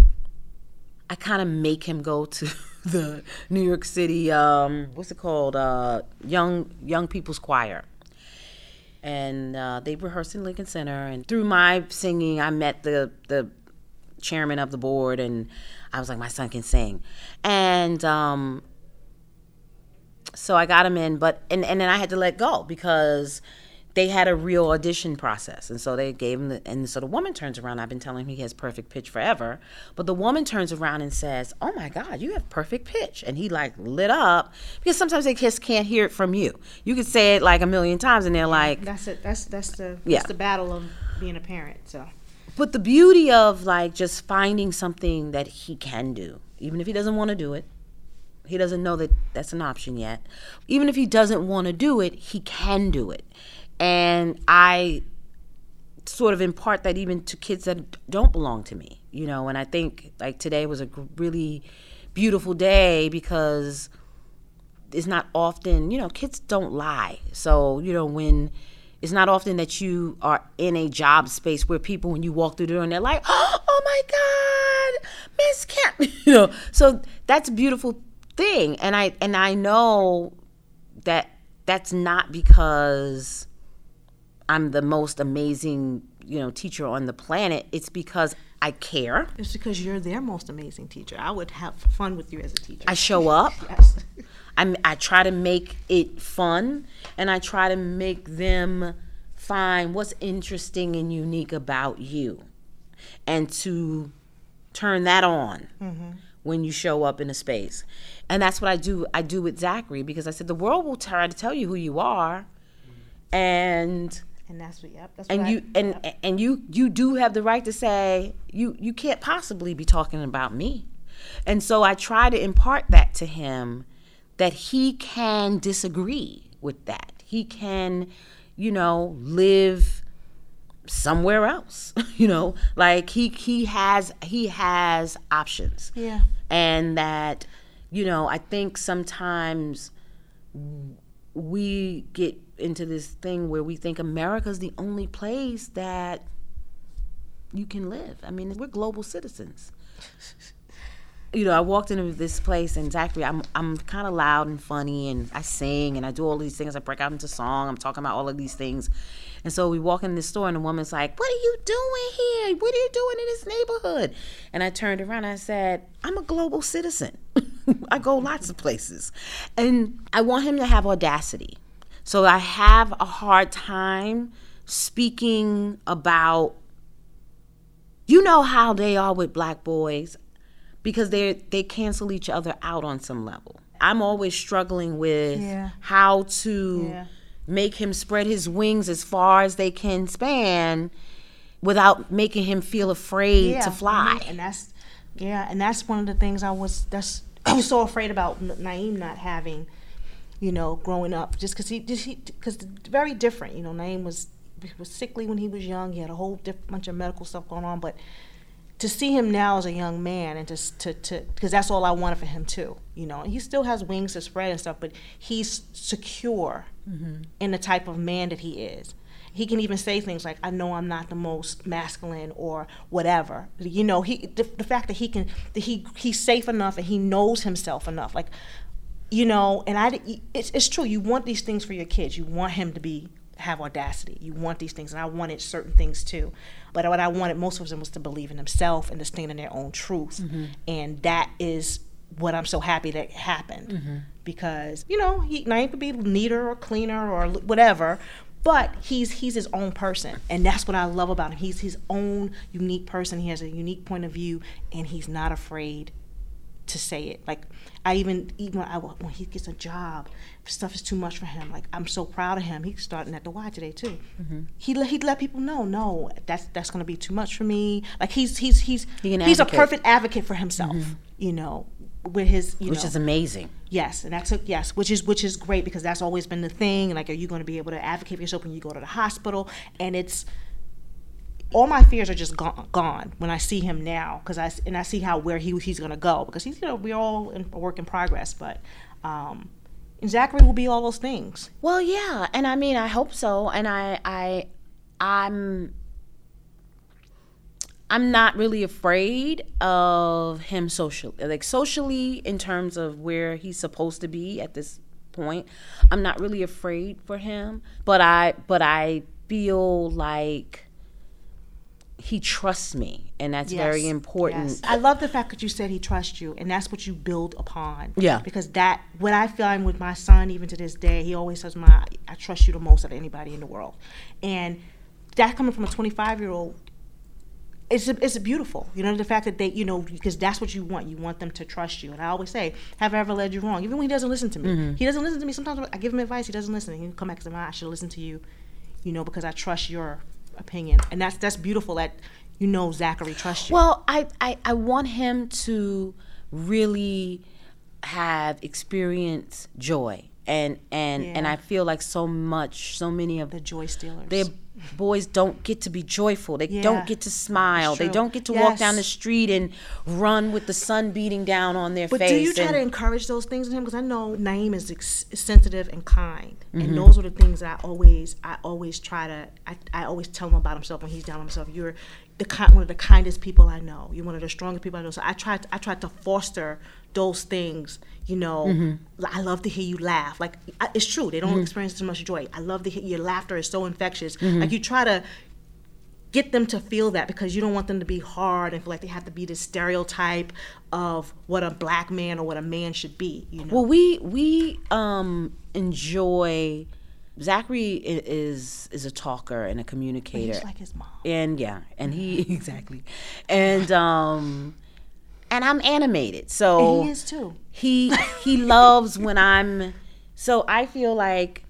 [SPEAKER 2] I kind of make him go to the New York City, um, what's it called, uh, Young Young People's Choir, and uh, they rehearsed in Lincoln Center. And through my singing, I met the the chairman of the board, and I was like, my son can sing, and um, so I got him in, but and and then I had to let go because they had a real audition process, and so they gave him the and so the woman turns around. I've been telling him he has perfect pitch forever, but the woman turns around and says, "Oh my God, you have perfect pitch," and he like lit up because sometimes they just can't hear it from you. You could say it like a million times, and they're like,
[SPEAKER 3] That's it. That's that's the
[SPEAKER 2] Yeah.
[SPEAKER 3] that's the battle of being a parent. So
[SPEAKER 2] But the beauty of like just finding something that he can do, even if he doesn't want to do it, he doesn't know that that's an option yet. Even if he doesn't want to do it, he can do it. And I sort of impart that even to kids that don't belong to me, you know. And I think like today was a really beautiful day because it's not often, you know, kids don't lie. So, you know, when it's not often that you are in a job space where people, when you walk through the door and they're like, oh my God, Miss Kemp, you know, so that's a beautiful thing. And I, and I know that that's not because I'm the most amazing, you know, teacher on the planet. It's because I care.
[SPEAKER 3] it's because you're their most amazing teacher. I would have fun with you as a teacher.
[SPEAKER 2] I show up.
[SPEAKER 3] yes.
[SPEAKER 2] I, I try to make it fun and I try to make them find what's interesting and unique about you and to turn that on mm-hmm. when you show up in a space. And that's what I do I do with Zachary because I said the world will try to tell you who you are and
[SPEAKER 3] And that's what. Yep. That's
[SPEAKER 2] and
[SPEAKER 3] what
[SPEAKER 2] you
[SPEAKER 3] I,
[SPEAKER 2] and and you you do have the right to say you you can't possibly be talking about me and so i try to impart that to him that he can disagree with that he can you know live somewhere else you know like he he has he has options
[SPEAKER 3] Yeah.
[SPEAKER 2] and that you know i think sometimes we get into this thing where we think America's the only place that you can live. I mean, we're global citizens. You know, I walked into this place and Zachary, I'm I'm kind of loud and funny and I sing and I do all these things. I break out into song. I'm talking about all of these things. And so we walk in this store and the woman's like, What are you doing here? What are you doing in this neighborhood? And I turned around and I said, I'm a global citizen. I go lots of places. And I want him to have audacity. So I have a hard time speaking about you know how they are with black boys because they they cancel each other out on some level. I'm always struggling with
[SPEAKER 3] Yeah.
[SPEAKER 2] how to
[SPEAKER 3] Yeah.
[SPEAKER 2] make him spread his wings as far as they can span without making him feel afraid to fly.
[SPEAKER 3] And that's yeah, and that's one of the things I was. That's I was so afraid about Naeem not having, you know, growing up, just because he, because very different. You know, Naeem was was sickly when he was young. He had a whole diff- bunch of medical stuff going on, but to see him now as a young man and to to to because that's all I wanted for him too. You know, he still has wings to spread and stuff, but he's secure mm-hmm. in the type of man that he is. He can even say things like, "I know I'm not the most masculine" or whatever. You know, he the, the fact that he can that he he's safe enough and he knows himself enough. Like, you know, and I it's it's true. You want these things for your kids. You want him to be have audacity. You want these things, and I wanted certain things too. But what I wanted most of them was to believe in themselves and to stand in their own truth, mm-hmm. and that is what I'm so happy that happened mm-hmm. because you know he Naeem could be neater or cleaner or whatever, but he's he's his own person and that's what i love about him he's his own unique person he has a unique point of view and he's not afraid to say it like i even even when, I, when he gets a job stuff is too much for him like i'm so proud of him. He's starting at the y today too. Mm-hmm. he he let people know no that's that's going to be too much for me. Like he's he's he's he he's a perfect advocate for himself mm-hmm. you know with his
[SPEAKER 2] which
[SPEAKER 3] know,
[SPEAKER 2] is amazing.
[SPEAKER 3] Yes and that's a, yes which is which is great because that's always been the thing. Like are you going to be able to advocate for yourself when you go to the hospital? And it's all my fears are just gone, gone when I see him now because I and I see how where he he's to go because he's you know we're all in a work in progress but um Zachary will be all those things
[SPEAKER 2] well yeah and I mean I hope so and I I I'm I'm not really afraid of him socially, like socially in terms of where he's supposed to be at this point. I'm not really afraid for him, but I but I feel like he trusts me and that's yes, very important yes.
[SPEAKER 3] i love the fact that you said he trusts you and that's what you build upon
[SPEAKER 2] yeah
[SPEAKER 3] because that what i find with my son even to this day he always says my i trust you the most of anybody in the world and that coming from a 25 year old it's a, it's a beautiful. You know, the fact that they, you know, because that's what you want. You want them to trust you. And I always say, have I ever led you wrong? Even when he doesn't listen to me, mm-hmm. he doesn't listen to me. Sometimes I give him advice, he doesn't listen. He come back and say, I should listen to you, you know, because I trust your opinion. And that's that's beautiful that you know Zachary trusts you.
[SPEAKER 2] Well, I I, I want him to really have experience joy and and yeah. and I feel like so much, so many of
[SPEAKER 3] the joy stealers.
[SPEAKER 2] Their boys don't get to be joyful. They yeah. don't get to smile. They don't get to yes. walk down the street and run with the sun beating down on their
[SPEAKER 3] but
[SPEAKER 2] face.
[SPEAKER 3] But do you try to encourage those things in him? Because I know Naeem is ex- sensitive and kind, mm-hmm. and those are the things that I always, I always try to, I, I always tell him about himself when he's down on himself. You're the one of the kindest people I know. You're one of the strongest people I know. So I try, I try to foster those things you know mm-hmm. i love to hear you laugh like it's true they don't mm-hmm. experience as much joy i love to hear your laughter is so infectious mm-hmm. like you try to get them to feel that because you don't want them to be hard and feel like they have to be this stereotype of what a black man or what a man should be you know
[SPEAKER 2] well we we um enjoy Zachary is is a talker and a communicator.
[SPEAKER 3] Like his mom.
[SPEAKER 2] And yeah, and he exactly, and um, and I'm animated. So
[SPEAKER 3] and he is too.
[SPEAKER 2] He he loves when I'm so I feel like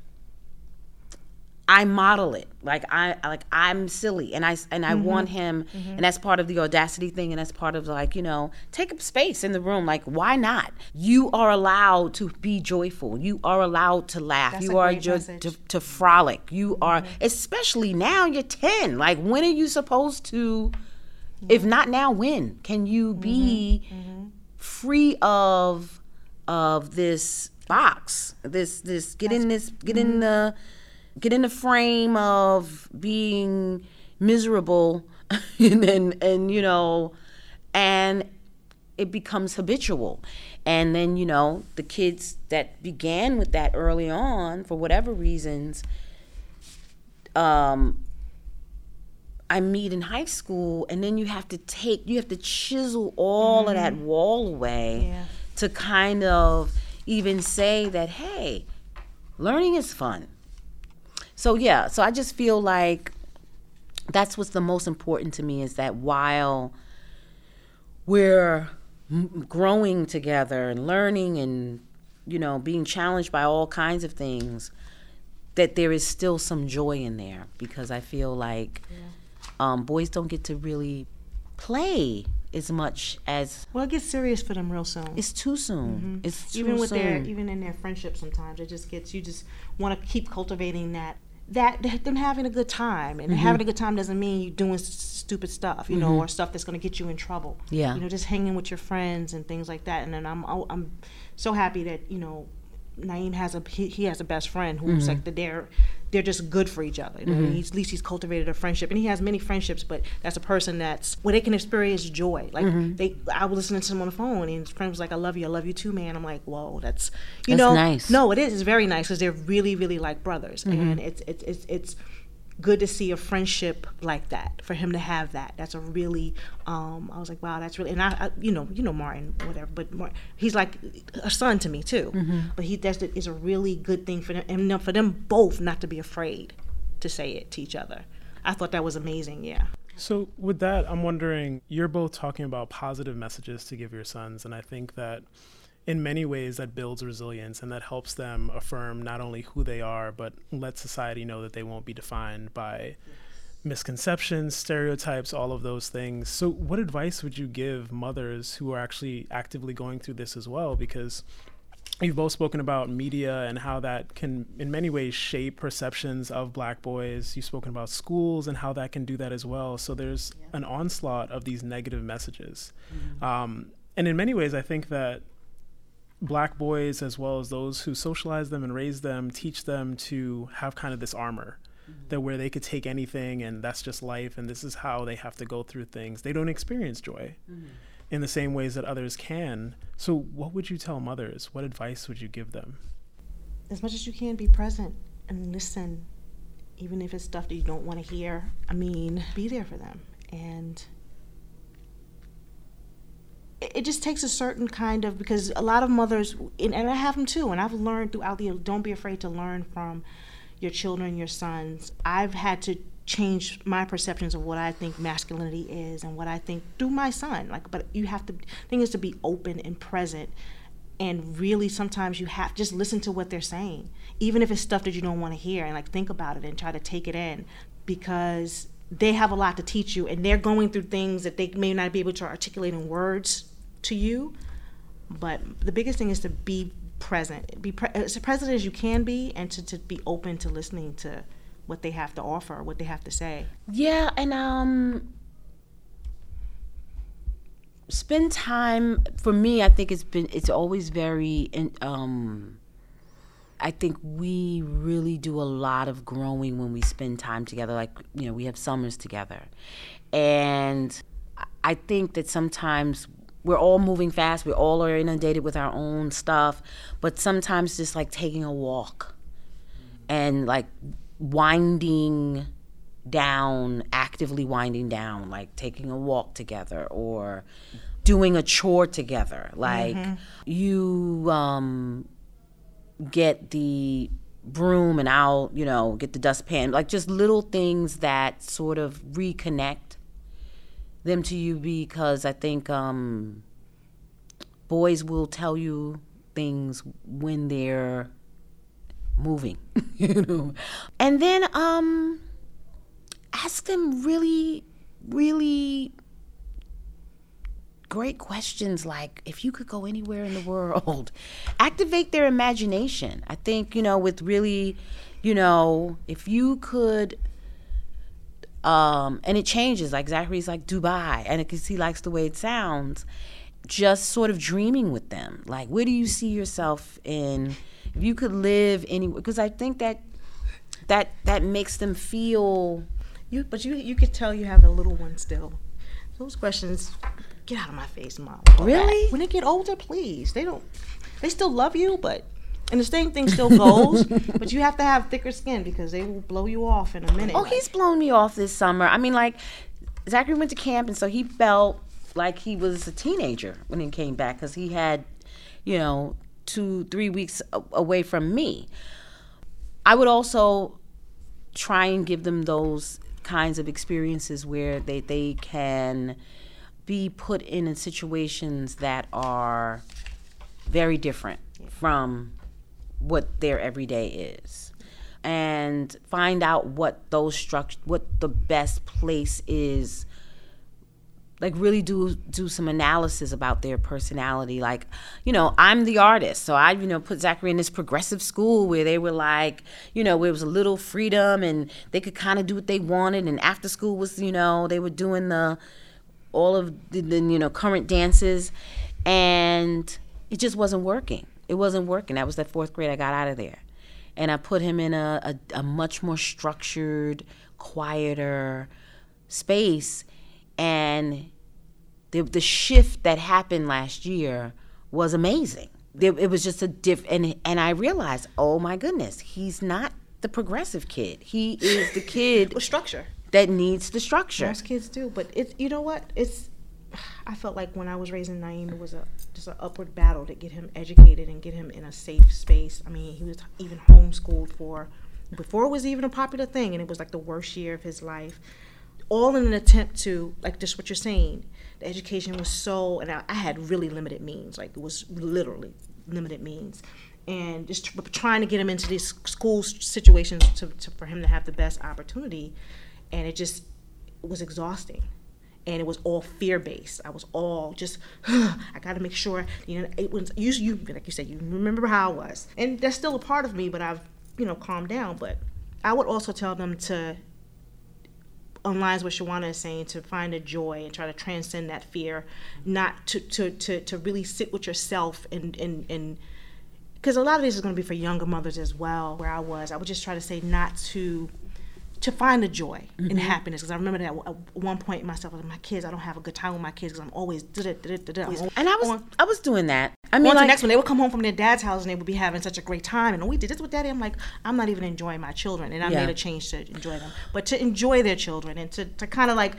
[SPEAKER 2] I model it. Like I like I'm silly and I and I mm-hmm. want him mm-hmm. and that's part of the audacity thing and that's part of like, you know, take up space in the room. Like why not? You are allowed to be joyful. You are allowed to laugh.
[SPEAKER 3] That's
[SPEAKER 2] you are jo- to, to frolic. You mm-hmm. are especially now you're 10. Like when are you supposed to if not now, when can you be mm-hmm. mm-hmm. free of of this box? This this get That's, in this get mm-hmm. in the get in the frame of being miserable and then and you know and it becomes habitual and then you know the kids that began with that early on for whatever reasons um I meet in high school, and then you have to take, you have to chisel all mm-hmm. of that mm-hmm. wall away yeah. to kind of even say that, hey, learning is fun. So, yeah, so I just feel like that's what's the most important to me is that while we're growing together and learning and, you know, being challenged by all kinds of things, that there is still some joy in there because I feel like. Yeah um, boys don't get to really play as much as
[SPEAKER 3] Well, it gets serious for them real soon.
[SPEAKER 2] it's too soon. It's too
[SPEAKER 3] even with
[SPEAKER 2] soon.
[SPEAKER 3] their even in their friendship sometimes it just gets you just want to keep cultivating that that them having a good time and mm-hmm. having a good time doesn't mean you're doing s- stupid stuff you know mm-hmm. or stuff that's going to get you in trouble.
[SPEAKER 2] Yeah.
[SPEAKER 3] you know just hanging with your friends and things like that and then i'm oh, i'm so happy that you know Naeem has a he, he has a best friend who's mm-hmm. like that they're they're just good for each other. You know, mm-hmm. he's, at least he's cultivated a friendship, and he has many friendships. But that's a person that's where they can experience joy. Like mm-hmm. they, I was listening to him on the phone, and his friend was like, "I love you, I love you too, man." I'm like, "Whoa, that's you
[SPEAKER 2] That's
[SPEAKER 3] know,
[SPEAKER 2] nice.
[SPEAKER 3] no, it is. It's very nice because they're really, really like brothers, mm-hmm. and it's it's it's it's good to see a friendship like that for him to have that. That's a really, um, I was like, wow, that's really, and I, I you know, you know Martin, whatever, but Martin, he's like a son to me too. But he that's is a really good thing for them, and for them both not to be afraid to say it to each other. I thought that was amazing. Yeah.
[SPEAKER 1] So, with that, I'm wondering you're both talking about positive messages to give your sons, and I think that in many ways that builds resilience and that helps them affirm not only who they are, but let society know that they won't be defined by misconceptions, stereotypes, all of those things. So, what advice would you give mothers who are actually actively going through this as well? Because you've both spoken about media and how that can in many ways shape perceptions of black boys. You've spoken about schools and how that can do that as well. So there's an onslaught of these negative messages. Um, and in many ways i think that black boys as well as those who socialize them and raise them teach them to have kind of this armor mm-hmm. that where they could take anything and that's just life and this is how they have to go through things they don't experience joy mm-hmm. in the same ways that others can. So, what would you tell mothers? What advice would you give them?
[SPEAKER 3] As much as you can, be present and listen, even if it's stuff that you don't want to hear. I mean, be there for them and it just takes a certain kind of because a lot of mothers and, and I have them too and I've learned throughout the don't be afraid to learn from your children your sons. I've had to change my perceptions of what I think masculinity is and what I think through my son like but you have to thing is to be open and present and really sometimes you have just listen to what they're saying even if it's stuff that you don't want to hear and like think about it and try to take it in because they have a lot to teach you and they're going through things that they may not be able to articulate in words to you but the biggest thing is to be present be pre- as present as you can be and to, to be open to listening to what they have to offer what they have to say
[SPEAKER 2] Yeah, and um spend time for me I think it's been it's always very um I think we really do a lot of growing when we spend time together like you know we have summers together. And I think that sometimes we're all moving fast, we all are inundated with our own stuff, but sometimes just like taking a walk and like winding down, actively winding down, like taking a walk together or doing a chore together. Like you um, get the broom and I'll, you know, get the dustpan. Like just little things that sort of reconnect them to you because I think um, boys will tell you things when they're moving, you know. And then um ask them really really great questions like if you could go anywhere in the world activate their imagination i think you know with really you know if you could um and it changes. Like zachary's like dubai. And because he likes the way it sounds. Just sort of dreaming with them. Like where do you see yourself in if you could live anywhere because i think that that that makes them feel
[SPEAKER 3] you but you you could tell you have a little one still. Those questions get out of my face mom.
[SPEAKER 2] Really?
[SPEAKER 3] when they get older please. They don't they still love you but and the same thing still goes but you have to have thicker skin because they will blow you off in a minute
[SPEAKER 2] Oh, he's blown me off this summer. I mean, like, Zachary went to camp, and so he felt like he was a teenager when he came back because he had, you know, two, three weeks away from me. I would also try and give them those kinds of experiences where they, they can be put in situations that are very different from what their everyday is and find out what those struct what the best place is like really do do some analysis about their personality. Like, you know, I'm the artist, so I you know put Zachary in this progressive school where they were like, you know, where it was a little freedom and they could kind of do what they wanted. And after school was, you know, they were doing the all of the, the you know current dances, and it just wasn't working. It wasn't working. That was the fourth grade I got out of there, and I put him in a, a, a much more structured, quieter space and the, the shift that happened last year was amazing. It, it was just a diff, and and I realized, oh my goodness, he's not the progressive kid. He is the kid
[SPEAKER 3] with structure
[SPEAKER 2] that needs the structure.
[SPEAKER 3] Most kids do, but it's you know what? It's I felt like when I was raising Naeem, it was a just an upward battle to get him educated and get him in a safe space. I mean, he was even homeschooled for before it was even a popular thing, and it was like the worst year of his life. All in an attempt to, like just what you're saying, the education was so, and I, I had really limited means. Like it was literally limited means, and just trying to get him into these school situations to, to, for him to have the best opportunity, and it just was exhausting and it was all fear based. I was all just, I got to make sure, you know, it was you, you, like you said, you remember how I was, and that's still a part of me, but I've, you know, calmed down. But I would also tell them to on lines what Shawana is saying to find a joy and try to transcend that fear, not to to to, to really sit with yourself and and and because a lot of this is going to be for younger mothers as well. Where I was, I would just try to say not to to find the joy mm-hmm. and happiness. Because I remember that at one point myself, with my kids, I don't have a good time with my kids because I'm always da da da da
[SPEAKER 2] da. And I was on, I was doing that. I
[SPEAKER 3] mean, like, the next one, they would come home from their dad's house and they would be having such a great time. And we did this with daddy. I'm like, I'm not even enjoying my children, and I yeah. made a change to enjoy them, but to enjoy their children and to to kind of like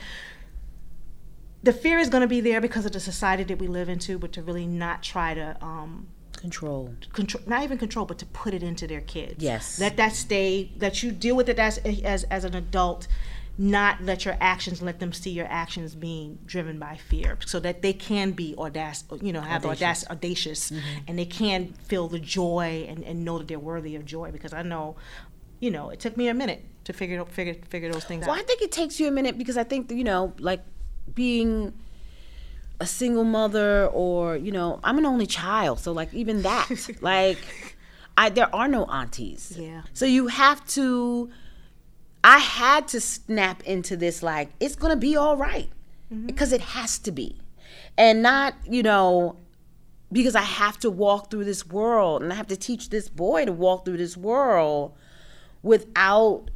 [SPEAKER 3] the fear is going to be there because of the society that we live into, but to really not try to um,
[SPEAKER 2] control.
[SPEAKER 3] Control not even control but to put it into their kids.
[SPEAKER 2] Yes.
[SPEAKER 3] Let that stay that you deal with it as as, as an adult not let your actions let them see your actions being driven by fear so that they can be audacious you know have audacious, the audacious. Mm-hmm. and they can feel the joy and, and know that they're worthy of joy because i know you know it took me a minute to figure out figure figure those things
[SPEAKER 2] well,
[SPEAKER 3] out.
[SPEAKER 2] Well i think it takes you a minute because i think you know like being a single mother or you know i'm an only child so like even that like i there are no aunties.
[SPEAKER 3] Yeah.
[SPEAKER 2] So you have to i had to snap into this like it's gonna be all right mm-hmm. because it has to be. And not you know because i have to walk through this world and i have to teach this boy to walk through this world without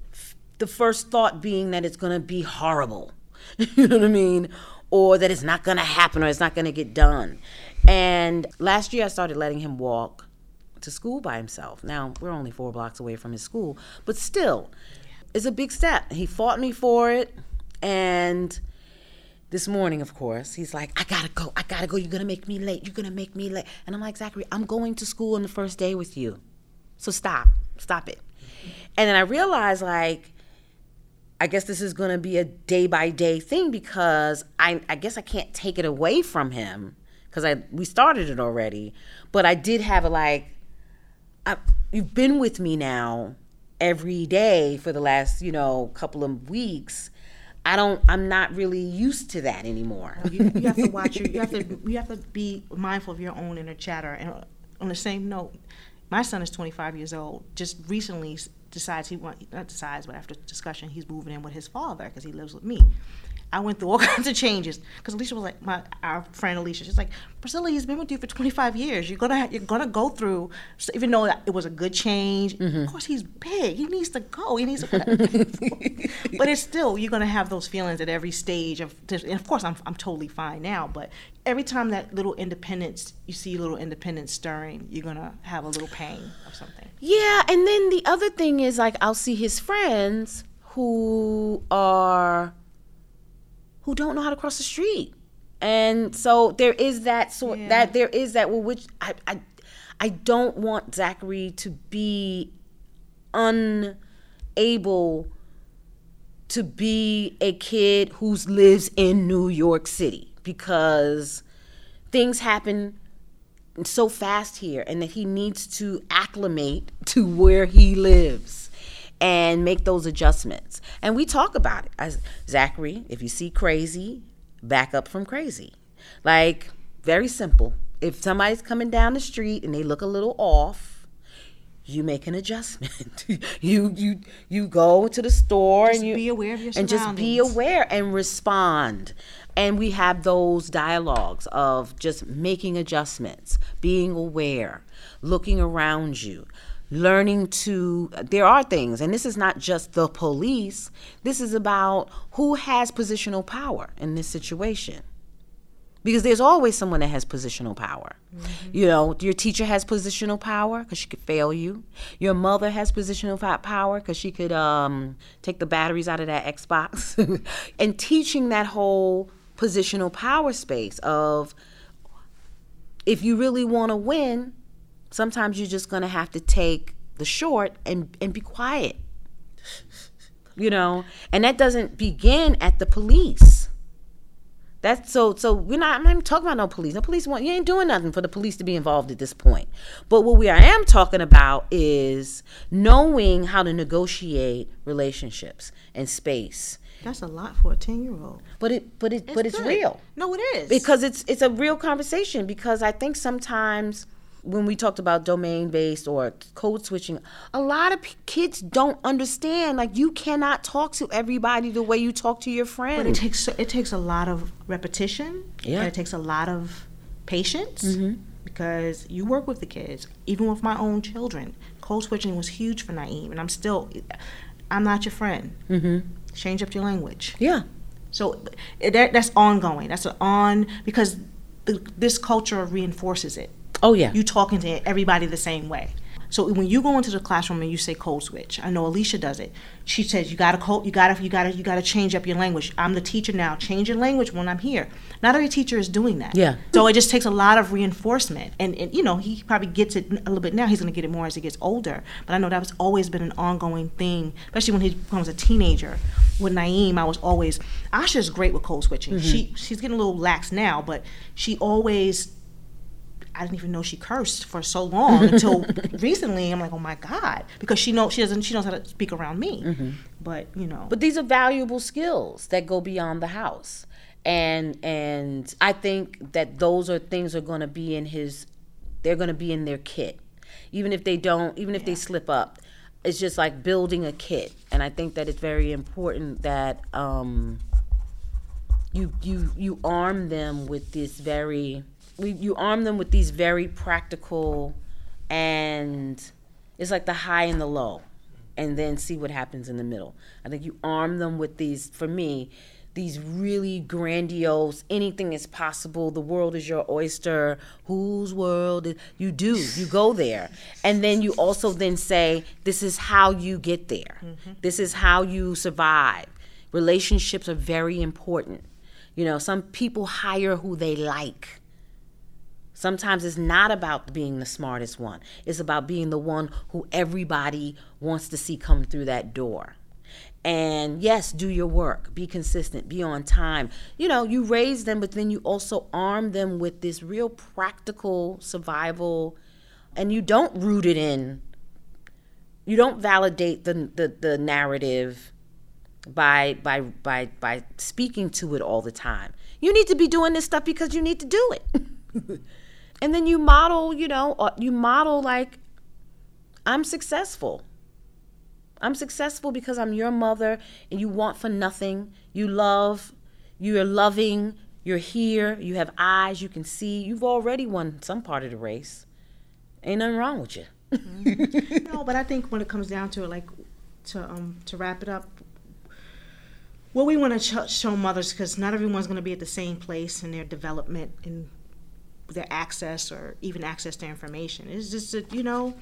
[SPEAKER 2] the first thought being that it's gonna be horrible. You know what i mean or that it's not going to happen or it's not going to get done. And last year I started letting him walk to school by himself. Now, we're only four blocks away from his school, but still, it's a big step. He fought me for it. And this morning, of course, he's like, I gotta go, I gotta go. You're gonna make me late. You're gonna make me late. And I'm like, Zachary, I'm going to school on the first day with you. So stop, stop it. And then I realized, like, I guess this is going to be a day by day thing because I, I guess I can't take it away from him because I we started it already. But I did have a like, I, you've been with me now every day for the last you know couple of weeks. I don't. I'm not really used to that anymore.
[SPEAKER 3] You, you have to watch your. You have to. You have to be mindful of your own inner chatter. And on the same note, my son is 25 years old. Just recently decides he want not decides, but after discussion, he's moving in with his father because he lives with me. I went through all kinds of changes because Alicia was like my our friend Alicia. She's like Priscilla, he's been with you for 25 years. You're gonna you're gonna go through, so even though it was a good change. Mm-hmm. Of course, he's big. He needs to go. He needs to. but it's still you're gonna have those feelings at every stage of. And of course, I'm I'm totally fine now. But every time that little independence you see little independence stirring, you're gonna have a little pain of something.
[SPEAKER 2] Yeah, and then the other thing is like I'll see his friends who are who don't know how to cross the street. And so there is that sort yeah. that there is that well which I, I I don't want Zachary to be unable to be a kid who lives in New York City because things happen so fast here and that he needs to acclimate to where he lives and make those adjustments. And we talk about it. As Zachary, if you see crazy, back up from crazy. Like, very simple. If somebody's coming down the street and they look a little off, you make an adjustment. you you you go to the store
[SPEAKER 3] Just
[SPEAKER 2] and you
[SPEAKER 3] be aware of your
[SPEAKER 2] and just be aware and respond. And we have those dialogues of just making adjustments, being aware, looking around you, learning to. There are things, and this is not just the police, this is about who has positional power in this situation because there's always someone that has positional power. You know, your teacher has positional power because she could fail you. Your mother has positional power because she could um, take the batteries out of that Xbox. and teaching that whole positional power space of if you really want to win, sometimes you're just going to have to take the short and, and be quiet. You know, and that doesn't begin at the police. That's so so we're not I'm not even talking about no police. No police want you ain't doing nothing for the police to be involved at this point. But what we I am talking about is knowing how to negotiate relationships and space.
[SPEAKER 3] That's a lot for a ten year old.
[SPEAKER 2] But it but it but it's
[SPEAKER 3] good.
[SPEAKER 2] real
[SPEAKER 3] No, it is.
[SPEAKER 2] because it's it's a real conversation because I think sometimes when we talked about domain based or code switching a lot of p- kids don't understand like you cannot talk to everybody the way you talk to your friend
[SPEAKER 3] But it takes it takes a lot of repetition.
[SPEAKER 2] Yeah.
[SPEAKER 3] And it takes a lot of patience
[SPEAKER 2] Mm-hmm.
[SPEAKER 3] because you work with the kids. Even with my own children, code switching was huge for Naeem, and I'm still. I'm not your friend. Mm-hmm. Change up your language.
[SPEAKER 2] yeah
[SPEAKER 3] So that that's ongoing. That's an on because the, this culture reinforces it.
[SPEAKER 2] Oh yeah
[SPEAKER 3] You talking to everybody the same way. So when you go into the classroom and you say code switch, I know Alicia does it. She says you gotta code, you gotta, you gotta, you gotta change up your language. I'm the teacher now. Change your language when I'm here. Not every teacher is doing that.
[SPEAKER 2] Yeah.
[SPEAKER 3] So it just takes a lot of reinforcement, and, and you know he probably gets it a little bit now. He's gonna get it more as he gets older. But I know that was always been an ongoing thing, especially when he becomes a teenager. With Naeem, I was always Asha's great with code switching. Mm-hmm. She she's getting a little lax now, but she always I didn't even know she cursed for so long until recently. I'm like, oh my god, because she knows she doesn't she knows how to speak around me. But you know,
[SPEAKER 2] But these are valuable skills that go beyond the house. And and I think that those are things are going to be in his they're going to be in their kit. Even if they don't, even if they slip up. It's just like building a kit. And I think that it's very important that um you you you arm them with this very we, you arm them with these very practical and it's like the high and the low and then see what happens in the middle. I think you arm them with these for me these really grandiose anything is possible the world is your oyster whose world is you do you go there. And then you also then say this is how you get there. Mm-hmm. This is how you survive. Relationships are very important. You know some people hire who they like Sometimes it's not about being the smartest one. It's about being the one who everybody wants to see come through that door. And yes, do your work, be consistent, be on time. You know, you raise them, but then you also arm them with this real practical survival, and you don't root it in. You don't validate the the, the narrative by by by by speaking to it all the time. You need to be doing this stuff because you need to do it. and then you model, you know, uh, you model like I'm successful. I'm successful because I'm your mother and you want for nothing. You love, you're loving, you're here, you have eyes, you can see. You've already won some part of the race. Ain't nothing wrong with you.
[SPEAKER 3] no, but I think when it comes down to it, like to um to wrap it up, what we want to ch- show mothers because not everyone's going to be at the same place in their development and their access or even access to information is just to, you know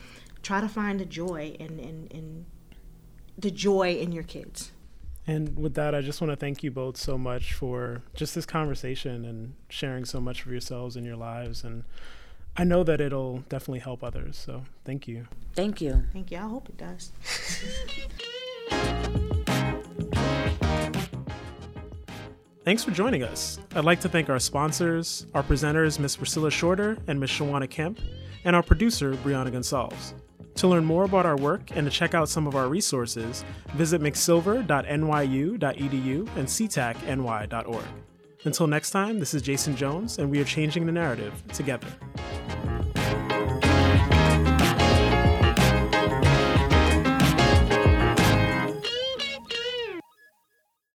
[SPEAKER 3] try to find the joy and and, and the joy in your kids.
[SPEAKER 1] And with that, I just want to thank you both so much for just this conversation and sharing so much of yourselves and your lives. And I know that it'll definitely help others. So thank you.
[SPEAKER 2] Thank you.
[SPEAKER 3] Thank you. I hope it does.
[SPEAKER 1] Thanks for joining us. I'd like to thank our sponsors, our presenters, Ms. Priscilla Shorter and Ms. Shawana Kemp, and our producer, Brianna Gonsalves. To learn more about our work and to check out some of our resources, visit mcsilver.nyu.edu and ctacny.org. Until next time, this is Jason Jones, and we are changing the narrative together.